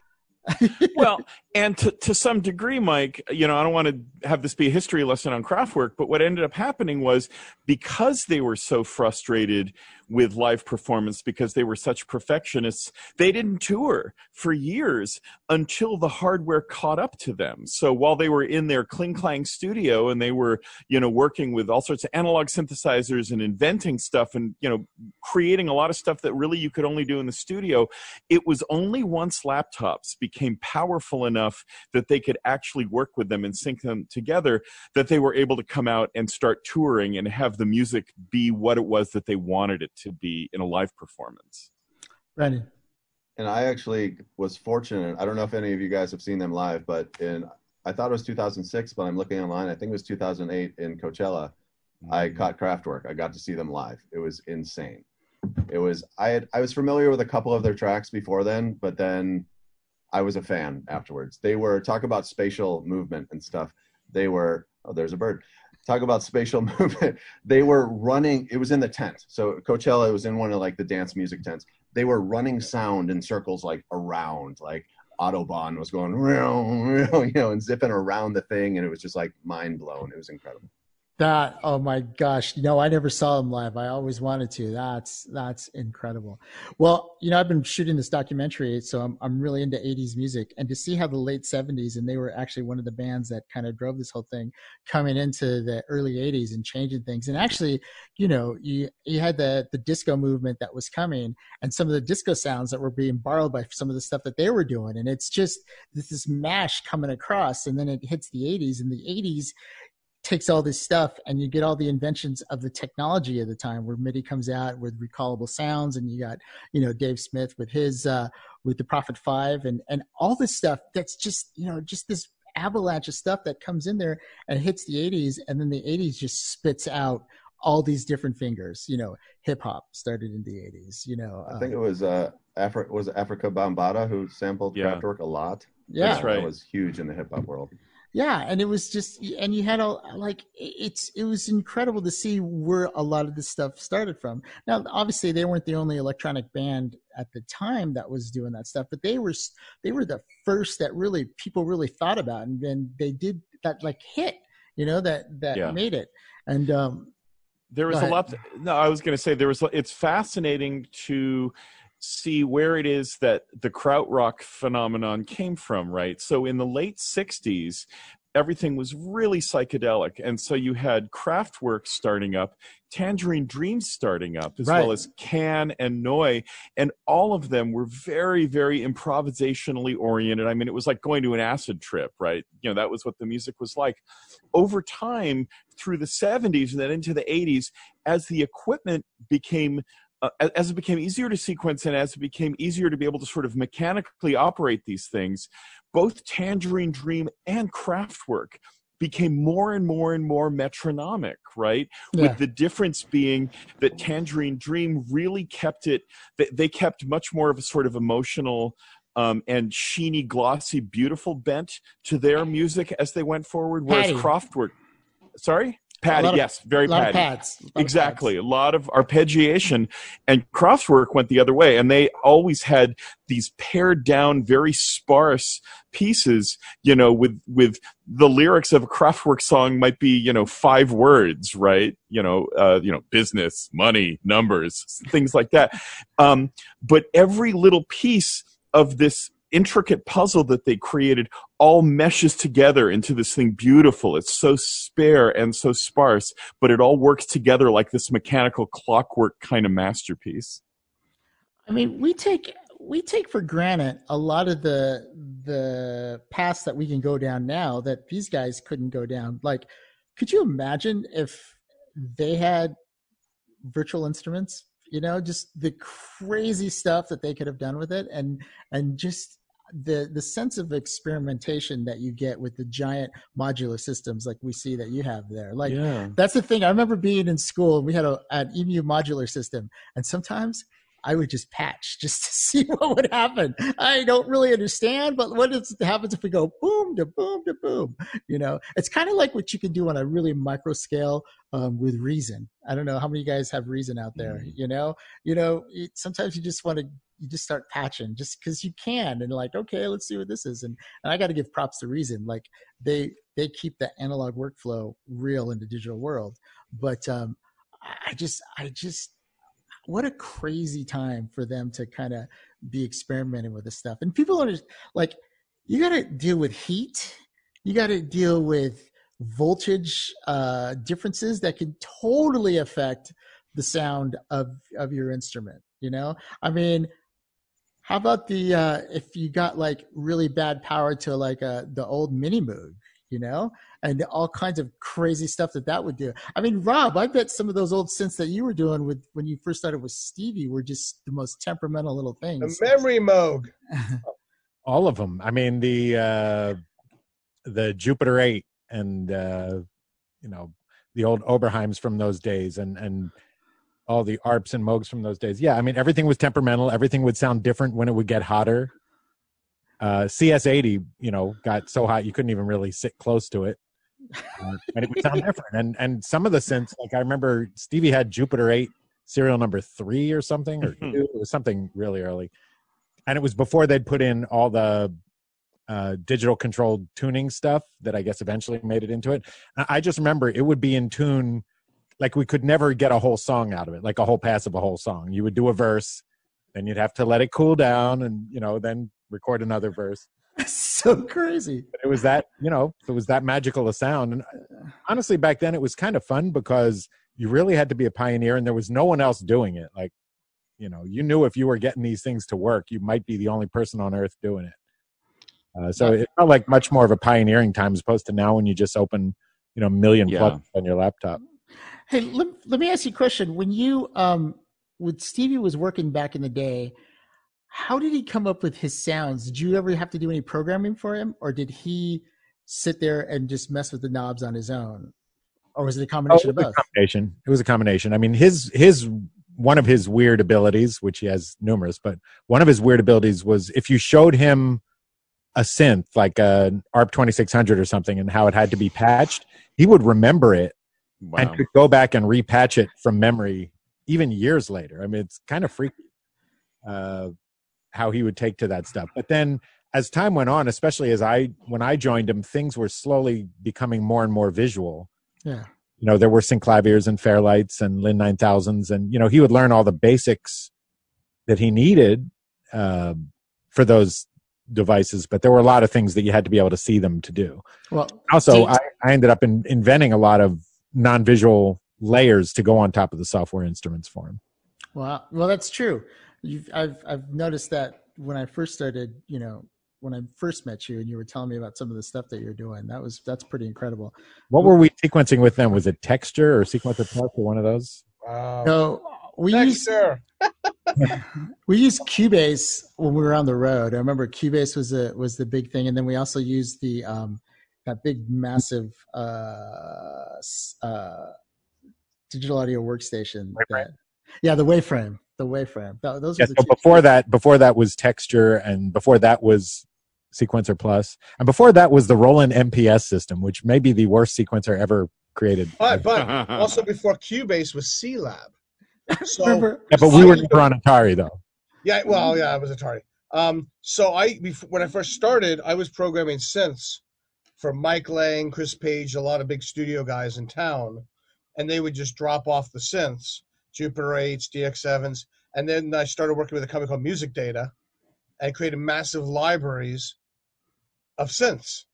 C: Well, and to, to some degree, Mike, you know, I don't want to have this be a history lesson on Kraftwerk, but what ended up happening was because they were so frustrated with live performance, because they were such perfectionists, they didn't tour for years until the hardware caught up to them. So while they were in their Kling Klang studio and they were, you know, working with all sorts of analog synthesizers and inventing stuff and, you know, creating a lot of stuff that really you could only do in the studio, it was only once laptops became powerful enough that they could actually work with them and sync them together that they were able to come out and start touring and have the music be what it was that they wanted it to be in a live performance.
B: Brandon.
D: and I actually was fortunate. I don't know if any of you guys have seen them live, but in I thought it was 2006, but I'm looking online. I think it was 2008 in Coachella. I mm. caught Kraftwerk. I got to see them live. It was insane. It was I had I was familiar with a couple of their tracks before then, but then I was a fan afterwards. They were talk about spatial movement and stuff. They were oh there's a bird. Talk about (laughs) spatial movement. They were running. It was in the tent. So Coachella was in one of like the dance music tents. They were running sound in circles like around like Autobahn was going, (laughs) you know, and zipping around the thing, and it was just like mind blown. It was incredible.
B: That oh my gosh, no, I never saw them live. I always wanted to. That's that's incredible. Well, you know, I've been shooting this documentary, so I'm I'm really into 80s music, and to see how the late 70s, and they were actually one of the bands that kind of drove this whole thing, coming into the early 80s and changing things. And actually, you know, you you had the the disco movement that was coming, and some of the disco sounds that were being borrowed by some of the stuff that they were doing, and it's just this, this mash coming across, and then it hits the 80s, and the 80s takes all this stuff and you get all the inventions of the technology of the time where MIDI comes out with recallable sounds and you got, you know, Dave Smith with his uh with the Prophet 5 and and all this stuff that's just, you know, just this avalanche of stuff that comes in there and hits the 80s and then the 80s just spits out all these different fingers, you know, hip hop started in the 80s, you know.
D: I think it was uh Afri- was Afrika Bambaataa who sampled
C: Yeah.
D: Kraftwerk a lot.
B: yeah.
C: That's right.
D: That was huge in the hip hop world.
B: Yeah and it was just and you had all like it's it was incredible to see where a lot of this stuff started from. Now obviously they weren't the only electronic band at the time that was doing that stuff but they were they were the first that really people really thought about and then they did that like hit you know that that
C: Yeah.
B: made it. And um
C: there was a lot no i was going to say there was it's fascinating to see where it is that the krautrock phenomenon came from right? So in the late 60s everything was really psychedelic. And so you had kraftwerk starting up tangerine dreams starting up as
B: Right.
C: well as can and noi. And all of them were very very improvisationally oriented. I mean it was like going to an acid trip right? You know that was what the music was like. Over time through the 70s and then into the 80s as the equipment became uh, as it became easier to sequence and as it became easier to be able to sort of mechanically operate these things both tangerine dream and kraftwerk became more and more and more metronomic, right?
B: Yeah.
C: With the difference being that Tangerine Dream really kept it, they, kept much more of a sort of emotional um, and sheeny, glossy, beautiful bent to their music as they went forward, whereas
B: Patty.
C: Kraftwerk, sorry? Patty,
B: of-
C: yes, very
B: a lot of
C: patty
B: pads. A
C: exactly
B: pads.
C: a lot of arpeggiation and Kraftwerk went the other way and they always had these pared down very sparse pieces you know with with the lyrics of a Kraftwerk song might be you know five words right you know uh, you know business money numbers things like that um, but every little piece of this intricate puzzle that they created all meshes together into this thing beautiful it's so spare and so sparse but it all works together like this mechanical clockwork kind of masterpiece.
B: I mean, we take we take for granted a lot of the the paths that we can go down now that these guys couldn't go down. Like, could you imagine if they had virtual instruments? You know, just the crazy stuff that they could have done with it, and and just the the sense of experimentation that you get with the giant modular systems like we see that you have there. Like,
C: yeah.
B: that's the thing. I remember being in school and we had a, an EMU modular system, and sometimes I would just patch (laughs) just to see what would happen. I don't really understand, but what is, happens if we go boom to boom to boom? You know, it's kind of like what you can do on a really micro scale um, with Reason. I don't know how many guys have Reason out there. You know, you know, it, sometimes you just want to you just start patching just because you can and like okay let's see what this is and, and i got to give props to reason like they they keep the analog workflow real in the digital world but um i just i just what a crazy time for them to kind of be experimenting with this stuff. And people are just like you got to deal with heat. You got to deal with voltage uh differences that can totally affect the sound of of your instrument you know? I mean how about the uh if you got like really bad power to like uh the old Minimoog you know and all kinds of crazy stuff that that would do i mean rob i bet some of those old synths that you were doing with when you first started with stevie were just the most temperamental little things.
F: The Memorymoog. (laughs)
E: all of them. I mean the uh, the Jupiter Eight and uh, you know the old Oberheims from those days, and and all the ARPs and Moogs from those days. Yeah, I mean everything was temperamental. Everything would sound different when it would get hotter. Uh, CS80, you know, got so hot you couldn't even really sit close to it, uh, and it would sound different. And and some of the synths, like I remember Stevie had Jupiter Eight serial number three or something, or two. It was something really early and it was before they'd put in all the uh, digital controlled tuning stuff that I guess eventually made it into it. I just remember it would be in tune, like we could never get a whole song out of it, like a whole pass of a whole song. You would do a verse, then you'd have to let it cool down, and you know then record another verse. (laughs)
B: so crazy
E: But it was that you know it was that magical a sound, and honestly back then it was kind of fun because you really had to be a pioneer, and there was no one else doing it. Like you know you knew if you were getting these things to work you might be the only person on earth doing it uh, so it felt like much more of a pioneering time as opposed to now when you just open you know a million
C: Yeah.
E: plugs on your laptop
B: Hey, let, let me ask you a question. When you, um, when Stevie was working back in the day, how did he come up with his sounds? Did you ever have to do any programming for him, or did he sit there and just mess with the knobs on his own, or was it a
E: Oh,
B: combination
E: it
B: of
E: was a
B: both?
E: combination it was a combination i mean his his one of his weird abilities which he has numerous but one of his weird abilities was if you showed him a synth like an arp 2600 or something and how it had to be patched he would remember it
C: Wow.
E: and could go back and repatch it from memory even years later. I mean, it's kind of freaky uh, how he would take to that stuff. But then as time went on, especially as I when I joined him, things were slowly becoming more and more visual.
B: Yeah.
E: You know, there were Synclaviers and Fairlights and Linn 9000s, and you know he would learn all the basics that he needed uh, for those devices. But there were a lot of things that you had to be able to see them to do
B: Well,
E: also I, I ended up in, inventing a lot of non-visual layers to go on top of the software instruments for him
B: Well, well, that's true. You've, I've I've noticed that when I first started, you know, when I first met you, and you were telling me about some of the stuff that you're doing. That was that's pretty incredible.
E: what were we sequencing with them was it texture or sequencer plus or one of those
F: Wow.
B: So we used (laughs) we used Cubase when we were on the road. I remember Cubase was a was the big thing, and then we also used the um, that big massive uh, uh, digital audio workstation.
E: Waveframe?
B: That, yeah, the Waveframe. The Waveframe. Tho- those
E: Yes,
B: are the
E: but
B: two.
E: before that, before that was Texture, and before that was Sequencer Plus, and before that was the Roland MPS system, which may be the worst sequencer ever created.
F: But, but (laughs) also before Cubase was C Lab. (laughs) So
B: Remember-
E: yeah, but we were never on Atari though.
F: Yeah, well, yeah, I was Atari. Um, so I, bef- when I first started, I was programming synths for Mike Lang, Chris Page, a lot of big studio guys in town, and they would just drop off the synths, Jupiter 8s, DX7s, and then I started working with a company called Music Data, and created massive libraries of synths.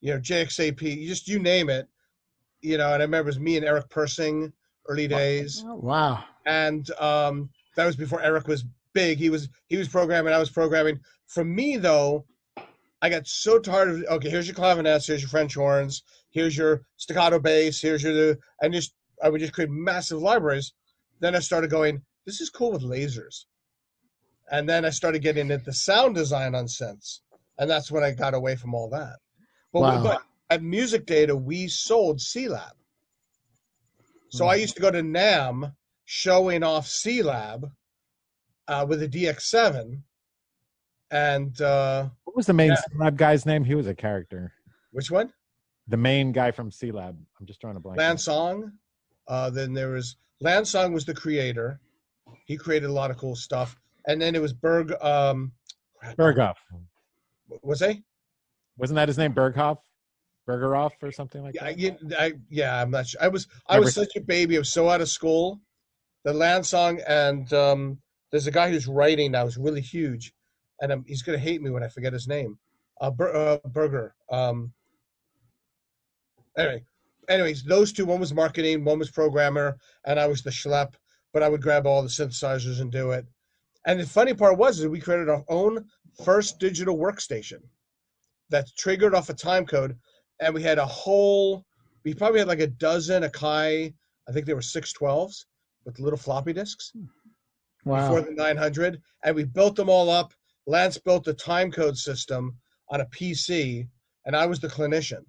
F: You know, JX-8P, you just you name it. You know, and I remember it was me and Eric Persing, early days
B: Oh, wow.
F: and um, that was before Eric was big. He was he was programming, I was programming. For me though, I got so tired of okay. Here's your clavinets, here's your French horns, here's your staccato bass, here's your and just I would just create massive libraries. Then I started going, this is cool with lasers, and then I started getting into sound design on synths, and that's when I got away from all that. But,
B: Wow.
F: but at Music Data, we sold C Lab. So I used to go to NAMM showing off C Lab uh, with a DX7. And uh,
E: What was the main
F: Yeah.
E: C-Lab guy's name? He was a character.
F: which one?
E: The main guy from C Lab. I'm just drawing a blank.
F: Lan Song. Uh, then there was Lan Song was the creator. He created a lot of cool stuff. And then it was Berg. Um,
E: Berghoff.
F: Was he?
E: Wasn't that his name? Berghoff? Bergeroff or something like
F: Yeah,
E: that?
F: you- I, yeah, I'm not sure. I was I was such a baby. I was so out of school. The Lan Song and um, there's a guy who's writing now. who's really huge, and um, he's gonna hate me when I forget his name. Uh, Ber- uh Burger. Um, anyway, anyways, those two. One was marketing, one was programmer, and I was the schlep. But I would grab all the synthesizers and do it. And the funny part was is we created our own first digital workstation that triggered off a time code and we had a whole we probably had like a dozen akai i think they were 612s with little floppy disks hmm.
B: Wow.
F: before the 900 and we built them all up lance built the time code system on a pc and i was the clinician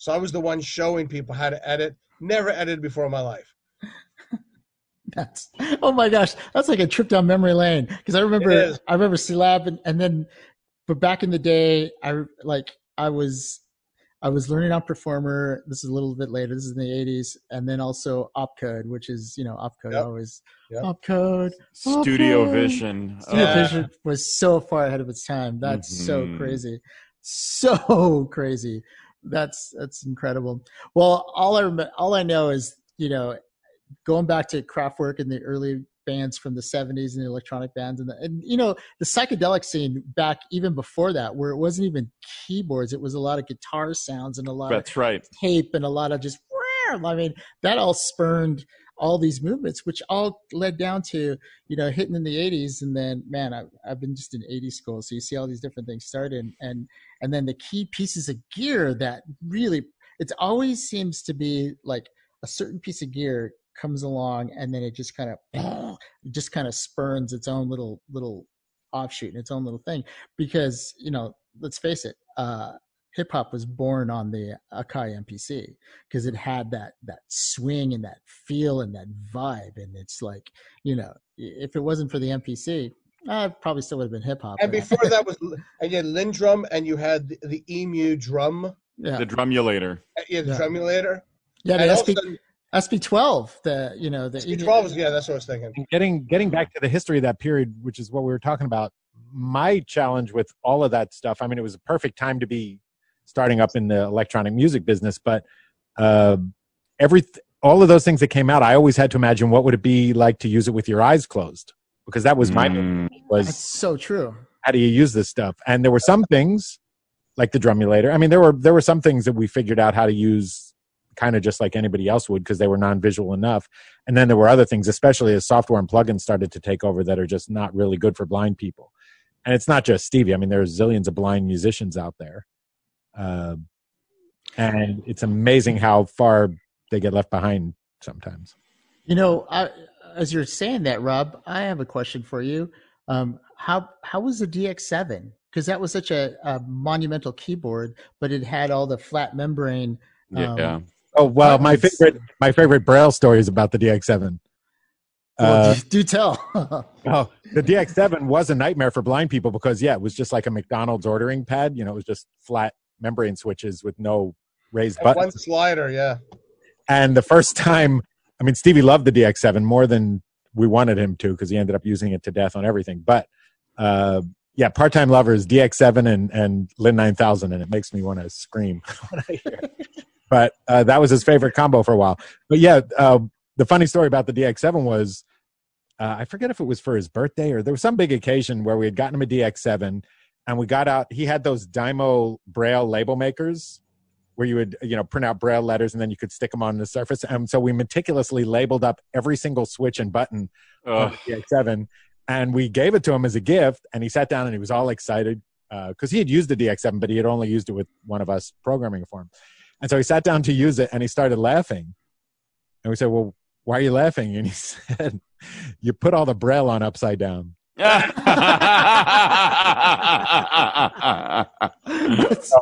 F: so i was the one showing people how to edit never edited before in my life (laughs)
B: That's oh my gosh, that's like a trip down memory lane. Because I remember. I remember C Lab, and, and then, but back in the day, I like I was, I was learning on Performer. This is a little bit later. This is in the '80s, and then also Opcode, which is you know Opcode
F: Yep.
B: always
F: Yep.
B: Opcode.
C: Studio
B: Okay.
C: Vision.
B: Studio
F: Yeah.
B: Vision was so far ahead of its time. That's so
C: Mhm.
B: crazy, so (laughs) crazy. That's that's incredible. Well, all I all I know is you know going back to Kraftwerk and the early bands from the 70s and the electronic bands and, the, and you know the psychedelic scene back even before that where it wasn't even keyboards it was a lot of guitar sounds and a lot of
C: That's right.
B: tape and a lot of just I mean that all spurned all these movements which all led down to you know hitting in the 80s and then man I, I've been just in 80s school. So you see all these different things started and and, and then the key pieces of gear that really it always seems to be like a certain piece of gear comes along and then it just kind of (clears throat) just kind of spurns its own little little offshoot and its own little thing. Because you know let's face it uh hip hop was born on the Akai MPC because it had that that swing and that feel and that vibe and it's like you know if it wasn't for the MPC I probably still would have been hip hop
F: and (laughs) before that was and you had LinnDrum and you had the, the emu drum
B: yeah
C: The drumulator.
F: Uh, yeah, the
B: Yeah.
F: drumulator
B: yeah the
F: all of a
B: SP,
F: sudden,
B: SP12 the you know the
F: SP12 yeah that's what i was thinking
E: And getting getting back to the history of that period, which is what we were talking about. My challenge with all of that stuff. I mean, it was a perfect time to be starting up in the electronic music business, but uh, every all of those things that came out, I always had to imagine what would it be like to use it with your eyes closed, because that was my
C: Mm.
B: that's
E: was
B: so true
E: how do you use this stuff? And there were some things like the drumulator. I mean, there were there were some things that we figured out how to use kind of just like anybody else would because they were non-visual enough. And then there were other things, especially as software and plugins started to take over that are just not really good for blind people. And it's not just Stevie. I mean, there's zillions of blind musicians out there. Uh, and it's amazing how far they get left behind sometimes.
B: You know, I, as you're saying that, Rob, I have a question for you. Um, how how was the DX7? because that was such a, a monumental keyboard, but it had all the flat membrane. Um,
C: Yeah.
E: Oh well, my favorite my favorite Braille story is about the DX7.
B: Well,
E: Uh,
B: do, (laughs) do tell. (laughs)
E: oh, the DX7 was a nightmare for blind people because yeah, it was just like a McDonald's ordering pad. You know, it was just flat membrane switches with no raised
F: And one slider, yeah.
E: And the first time, I mean, Stevie loved the DX7 more than we wanted him to because he ended up using it to death on everything. But uh, yeah, part time lovers, DX7 and, and Linn 9000, and it makes me want to scream (laughs) when I hear it. But uh, that was his favorite combo for a while. But yeah, uh, the funny story about the DX7 was uh, I forget if it was for his birthday or there was some big occasion where we had gotten him a DX7 and we got out, he had those Dymo Braille label makers where you would you know print out braille letters and then you could stick them on the surface. And so we meticulously labeled up every single switch and button on the dx7 and we gave it to him as a gift and he sat down and he was all excited uh, because he had used the dx7 but he had only used it with one of us programming for him. And so he sat down to use it and he started laughing. And we said well why are you laughing? And he (laughs) said you put all the braille on upside down
B: that's,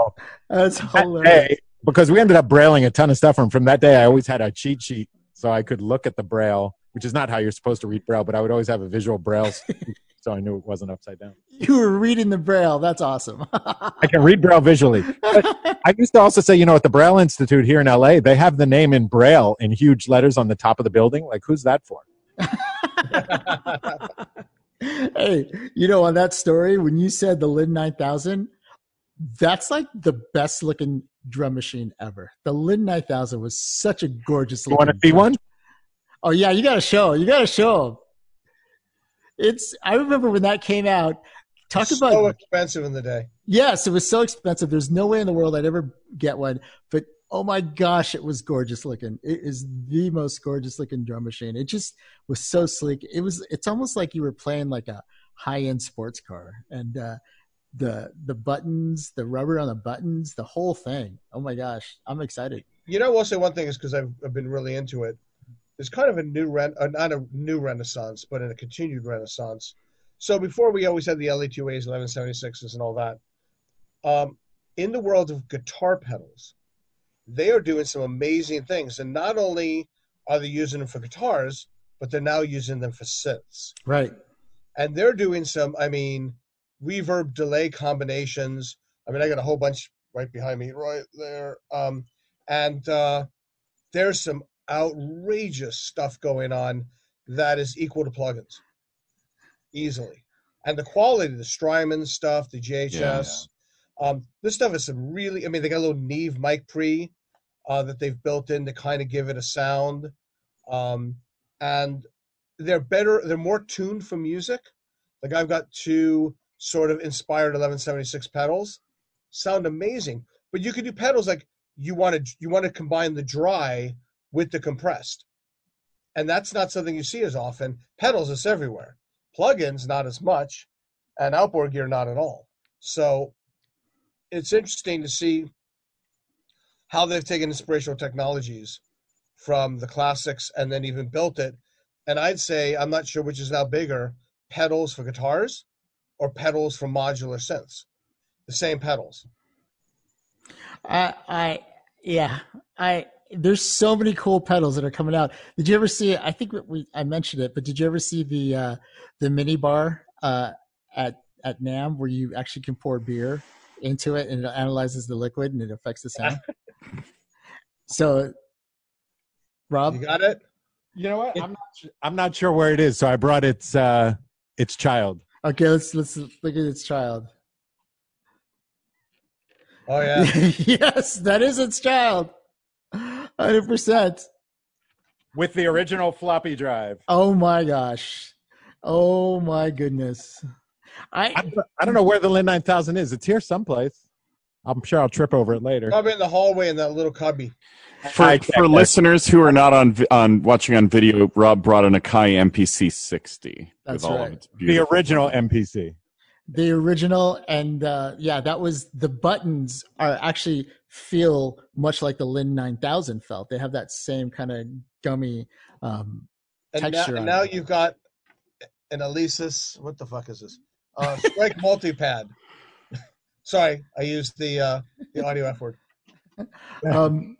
B: that's
E: that
B: hilarious.
E: day, because we ended up brailing a ton of stuff from from that day i always had a cheat sheet so i could look at the braille which is not how you're supposed to read braille but i would always have a visual braille (laughs) (laughs) so i knew it wasn't upside down
B: You were reading the braille. That's awesome.
E: i can read braille visually i used to also say you know at the braille institute here in la they have the name in braille in huge letters on the top of the building like who's that for (laughs)
B: hey, you know, on that story, when you said the Linn 9000, that's like the best looking drum machine ever. The Linn 9000 was such a gorgeous
E: you want to see
B: drum
E: one
B: Oh yeah, you got to show. You got to show. It's. I remember when that came out. Talk about
F: so expensive in the day.
B: yes, it was so expensive. There's no way in the world I'd ever get one. But oh my gosh, it was gorgeous looking. It is the most gorgeous looking drum machine. It just was so sleek. It was. It's almost like you were playing like a high end sports car. And uh, the the buttons, the rubber on the buttons, the whole thing. Oh my gosh, I'm excited.
F: You know, I'll say one thing is because I've, I've been really into it. There's kind of a new ren, uh, not a new renaissance, but in a continued renaissance. So before we always had the LA2As, 1176s, and all that. Um, in the world of guitar pedals, they are doing some amazing things, and not only are they using them for guitars, but they're now using them for synths.
B: Right.
F: and they're doing some i mean reverb delay combinations. I mean i got a whole bunch right behind me right there. Um and uh there's some outrageous stuff going on that is equal to plugins. Easily. And the quality the strymon stuff the jhs um this stuff is some really i mean they got a little neve mic pre uh that they've built in to kind of give it a sound. Um and they're better they're more tuned for music. Like i've got two sort of inspired 1176 pedals. Sound amazing but you can do pedals like you want to you want to combine the dry with the compressed. And that's not something you see as often. Pedals is everywhere. Plugins not as much. And outboard gear not at all. So it's interesting to see how they've taken inspirational technologies from the classics and then even built it and I'd say I'm not sure which is now bigger, pedals for guitars or pedals for modular synths. The same pedals.
B: I, I, yeah, I. There's so many cool pedals that are coming out. Did you ever see? I think we I mentioned it, but did you ever see the uh, the mini bar uh, at at NAMM where you actually can pour beer into it and it analyzes the liquid and it affects the sound? (laughs) so, Rob,
F: You got it?
E: you know what i'm not su- i'm not sure where it is so i brought its uh its child
B: okay, let's let's look at its child.
F: Oh yeah. (laughs)
B: yes, that is its child. Hundred percent.
E: with the original floppy drive
B: Oh my gosh. Oh my goodness. I
E: I, I don't know where the Linn 9000 is. It's here someplace. I'm sure I'll trip over it later.
F: Probably in the hallway in that little cubby.
C: For
E: I-
C: for listeners who are not on on watching on video, Rob brought an Akai MPC 60
B: That's
C: with all
B: right.
C: of its
E: The original MPC.
B: the original and uh yeah, that was the buttons are actually feel much like the Linn 9000 felt. They have that same kind of gummy um
F: And now,
B: Texture
F: and
B: on
F: now
B: it.
F: you've got an Alesis. What the fuck is this? Uh, Strike (laughs) multipad. Sorry, I used the uh, the audio F word. (laughs)
B: um,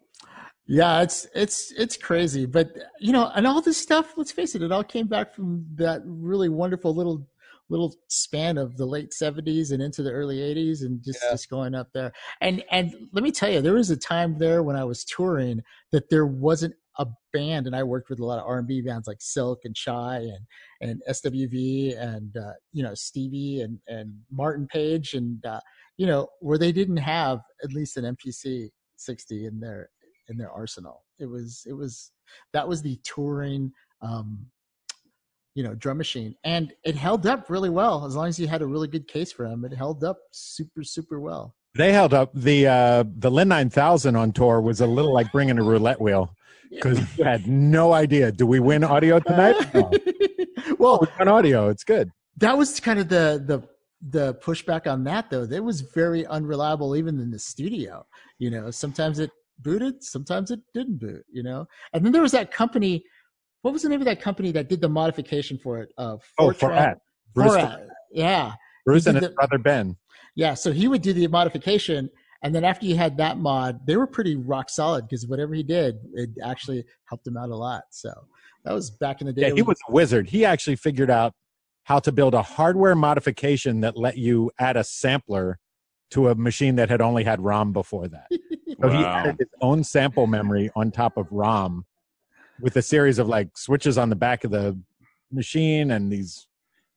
B: yeah, it's it's it's crazy, but you know, and all this stuff. Let's face it, it all came back from that really wonderful little little span of the late 70s and into the early 80s and just,
F: Yeah.
B: just going up there and and let me tell you there was a time there when i was touring that there wasn't a band and i worked with a lot of r&b bands like silk and Shai and and swv and uh, you know stevie and and martin page and uh, you know where they didn't have at least an mpc 60 in their in their arsenal it was it was that was the touring um you know drum machine and it held up really well as long as you had a really good case for them it held up super super well
E: They held up the uh, the Linn 9000 on tour was a little like bringing a roulette wheel because you had no idea. Do we win audio tonight? (laughs) No.
B: well
E: we won audio. It's good.
B: that was kind of the the the pushback on that though it was very unreliable even in the studio you know sometimes it booted sometimes it didn't boot you know and then there was that company what was the name of that company that did the modification for it uh
E: Oh,
B: Forat-
E: for that. Bruce,
B: Forat. yeah
E: Bruce and his
B: the-
E: brother Ben.
B: Yeah, so he would do the modification, and then after you had that mod, they were pretty rock solid because whatever he did, it actually helped him out a lot. So that was back in the day.
E: Yeah, he was a wizard. He actually figured out how to build a hardware modification that let you add a sampler to a machine that had only had ROM before that. (laughs) So he
C: Wow.
E: added his own sample memory on top of ROM with a series of like switches on the back of the machine and these.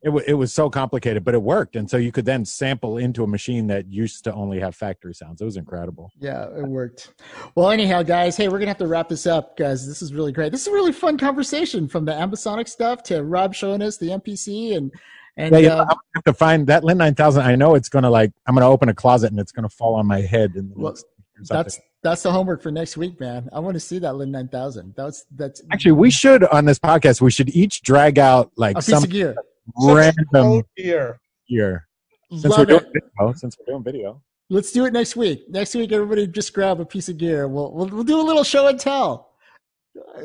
E: It, w- it was so complicated, but it worked. And so you could then sample into a machine that used to only have factory sounds. It was incredible.
B: Yeah, it worked. Well, anyhow, guys, hey, we're gonna have to wrap this up, guys. This is really great. This is a really fun conversation from the ambisonic stuff to Rob showing us the MPC and and
E: Yeah,
B: uh,
E: gonna have to find that Linn 9000. I know it's going to like, I'm going to open a closet and it's going to fall on my head. And
B: Well, that's that's the homework for next week, man. I want to see that Linn nine thousand. That's that's
E: Actually, we should on this podcast. We should each drag out like
B: a piece
E: some
B: of gear.
E: Random
F: dear.
E: gear. Since
B: Love
E: we're doing
B: it.
E: video, since we're doing video.
B: Let's do it next week. Next week, everybody just grab a piece of gear. We'll we'll, we'll do a little show and tell.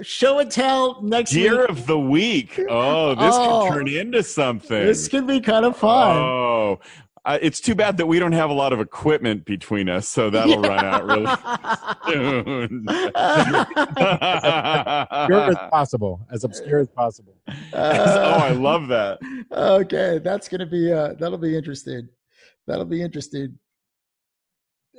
B: Show and tell next
C: Gear
B: week.
C: of the week. Oh, this
B: Oh.
C: could turn into something.
B: This could be kind of fun.
C: Oh, uh, it's too bad that we don't have a lot of equipment between us, so that'll run out really soon.
E: Obscure as possible, as obscure as possible. (laughs)
C: oh, I love that. (laughs)
B: okay, that's gonna be uh that'll be interesting. That'll be interesting.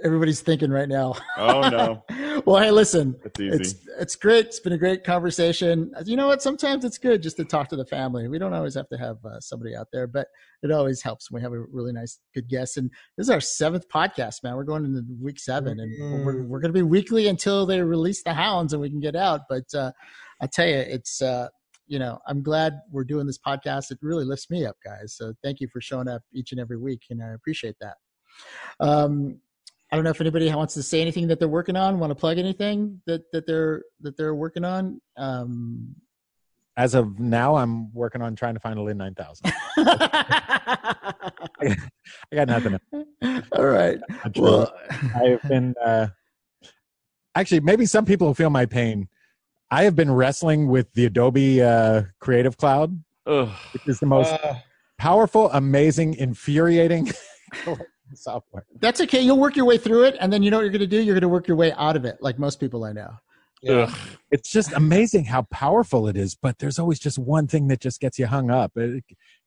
B: Everybody's thinking right now.
C: Oh no, (laughs)
B: well, hey, listen,
C: it's easy.
B: it's it's great. It's been a great conversation. You know what? Sometimes it's good just to talk to the family. We don't always have to have uh, somebody out there, but it always helps when we have a really nice, good guest. And this is our seventh podcast, man. We're going into week seven, and we're we're going to be weekly until they release the hounds and we can get out. But uh, I tell you, it's uh, you know, I'm glad we're doing this podcast. It really lifts me up, guys. So thank you for showing up each and every week, and I appreciate that. Um, I don't know if anybody wants to say anything that they're working on. Want to plug anything that that they're that they're working on? Um,
E: As of now, I'm working on trying to find a Linn 9000. (laughs) I got nothing.
B: All right. Well,
E: I've been uh, actually maybe some people feel my pain. I have been wrestling with the Adobe uh, Creative Cloud,
C: Ugh.
E: which is the most
F: Uh,
E: powerful, amazing, infuriating (laughs) (laughs) (laughs) software.
B: that's okay. You'll work your way through it, and then you know what you're going to do. You're going to work your way out of it, like most people I know.
F: yeah.
C: Ugh.
E: It's just amazing how powerful it is, but there's always just one thing that just gets you hung up. It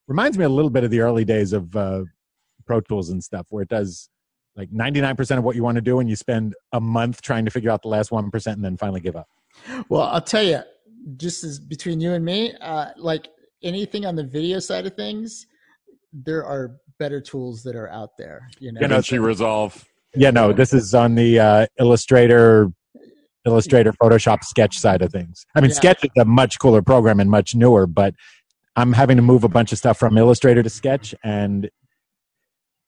E: reminds me a little bit of the early days of uh, Pro Tools and stuff, where it does like 99% of what you want to do, and you spend a month trying to figure out the last 1% and then finally give up.
B: Well, I'll tell you, just as between you and me, uh, like anything on the video side of things, there are better tools that are out there. You know,
E: You know,
C: DaVinci Resolve.
E: Yeah, no, this is on the uh, Illustrator, Illustrator, Photoshop, Sketch side of things. I mean,
B: Yeah.
E: Sketch is a much cooler program and much newer, but I'm having to move a bunch of stuff from Illustrator to Sketch, and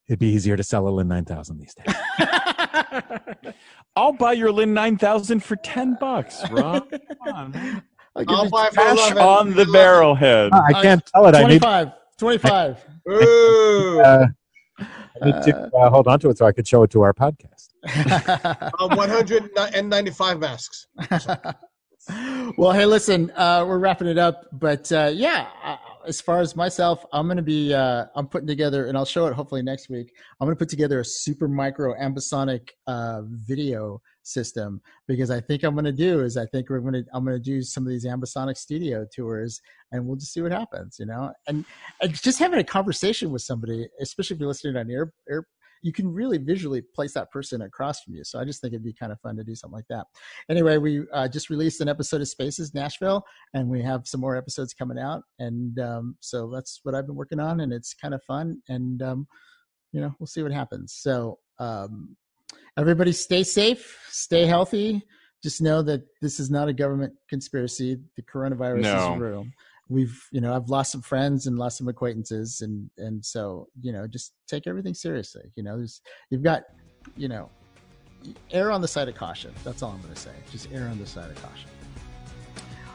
E: it'd be easier to sell a Linn 9000 these days. (laughs)
C: I'll buy your Linn 9000 for 10 bucks, Rob. Come on, man.
B: I'll
F: I'll buy for
C: Cash
F: 11.
C: on the
F: 11.
C: barrel head.
E: I can't tell it. I need,
B: 25. 25.
F: Ooh.
E: uh, I need to uh, hold on to it so I could show it to our podcast. (laughs)
F: Um, 195 masks. (laughs)
B: well, hey, listen, uh, we're wrapping it up, but uh, yeah, uh, as far as myself, I'm going to be, uh, I'm putting together, and I'll show it hopefully next week. I'm going to put together a super micro ambisonic uh, video system because I think I'm going to do is I think we're going to, I'm going to do some of these ambisonic studio tours and we'll just see what happens, you know, and, and just having a conversation with somebody, especially if you're listening on air, air you can really visually place that person across from you. So I just think it'd be kind of fun to do something like that. Anyway, we uh, just released an episode of Spaces Nashville, and we have some more episodes coming out. And um, so that's what I've been working on, and it's kind of fun. And um, you know, we'll see what happens. So um, everybody, stay safe, stay healthy. Just know that this is not a government conspiracy. The coronavirus
C: No.
B: is real we've you know i've lost some friends and lost some acquaintances and and so you know just take everything seriously you know there's you've got you know err on the side of caution that's all i'm going to say just err on the side of caution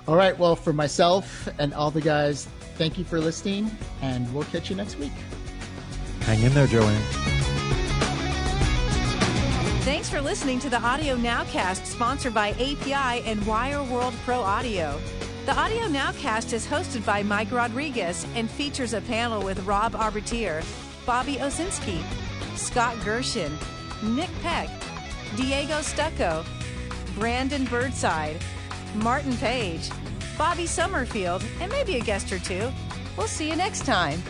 B: all right well for myself and all the guys thank you for listening and we'll catch you next week
E: Hang in there, Joanne.
A: Listening to the Audio Nowcast sponsored by API and Wire World Pro Audio. The Audio Nowcast is hosted by Mike Rodriguez and features a panel with Rob Arbittier, Bobby Owsinski, Scott Gershin, Nick Peck, Diego Stocco, Brandon Birdside, Martin Page, Bobby Summerfield, and maybe a guest or two. We'll see you next time.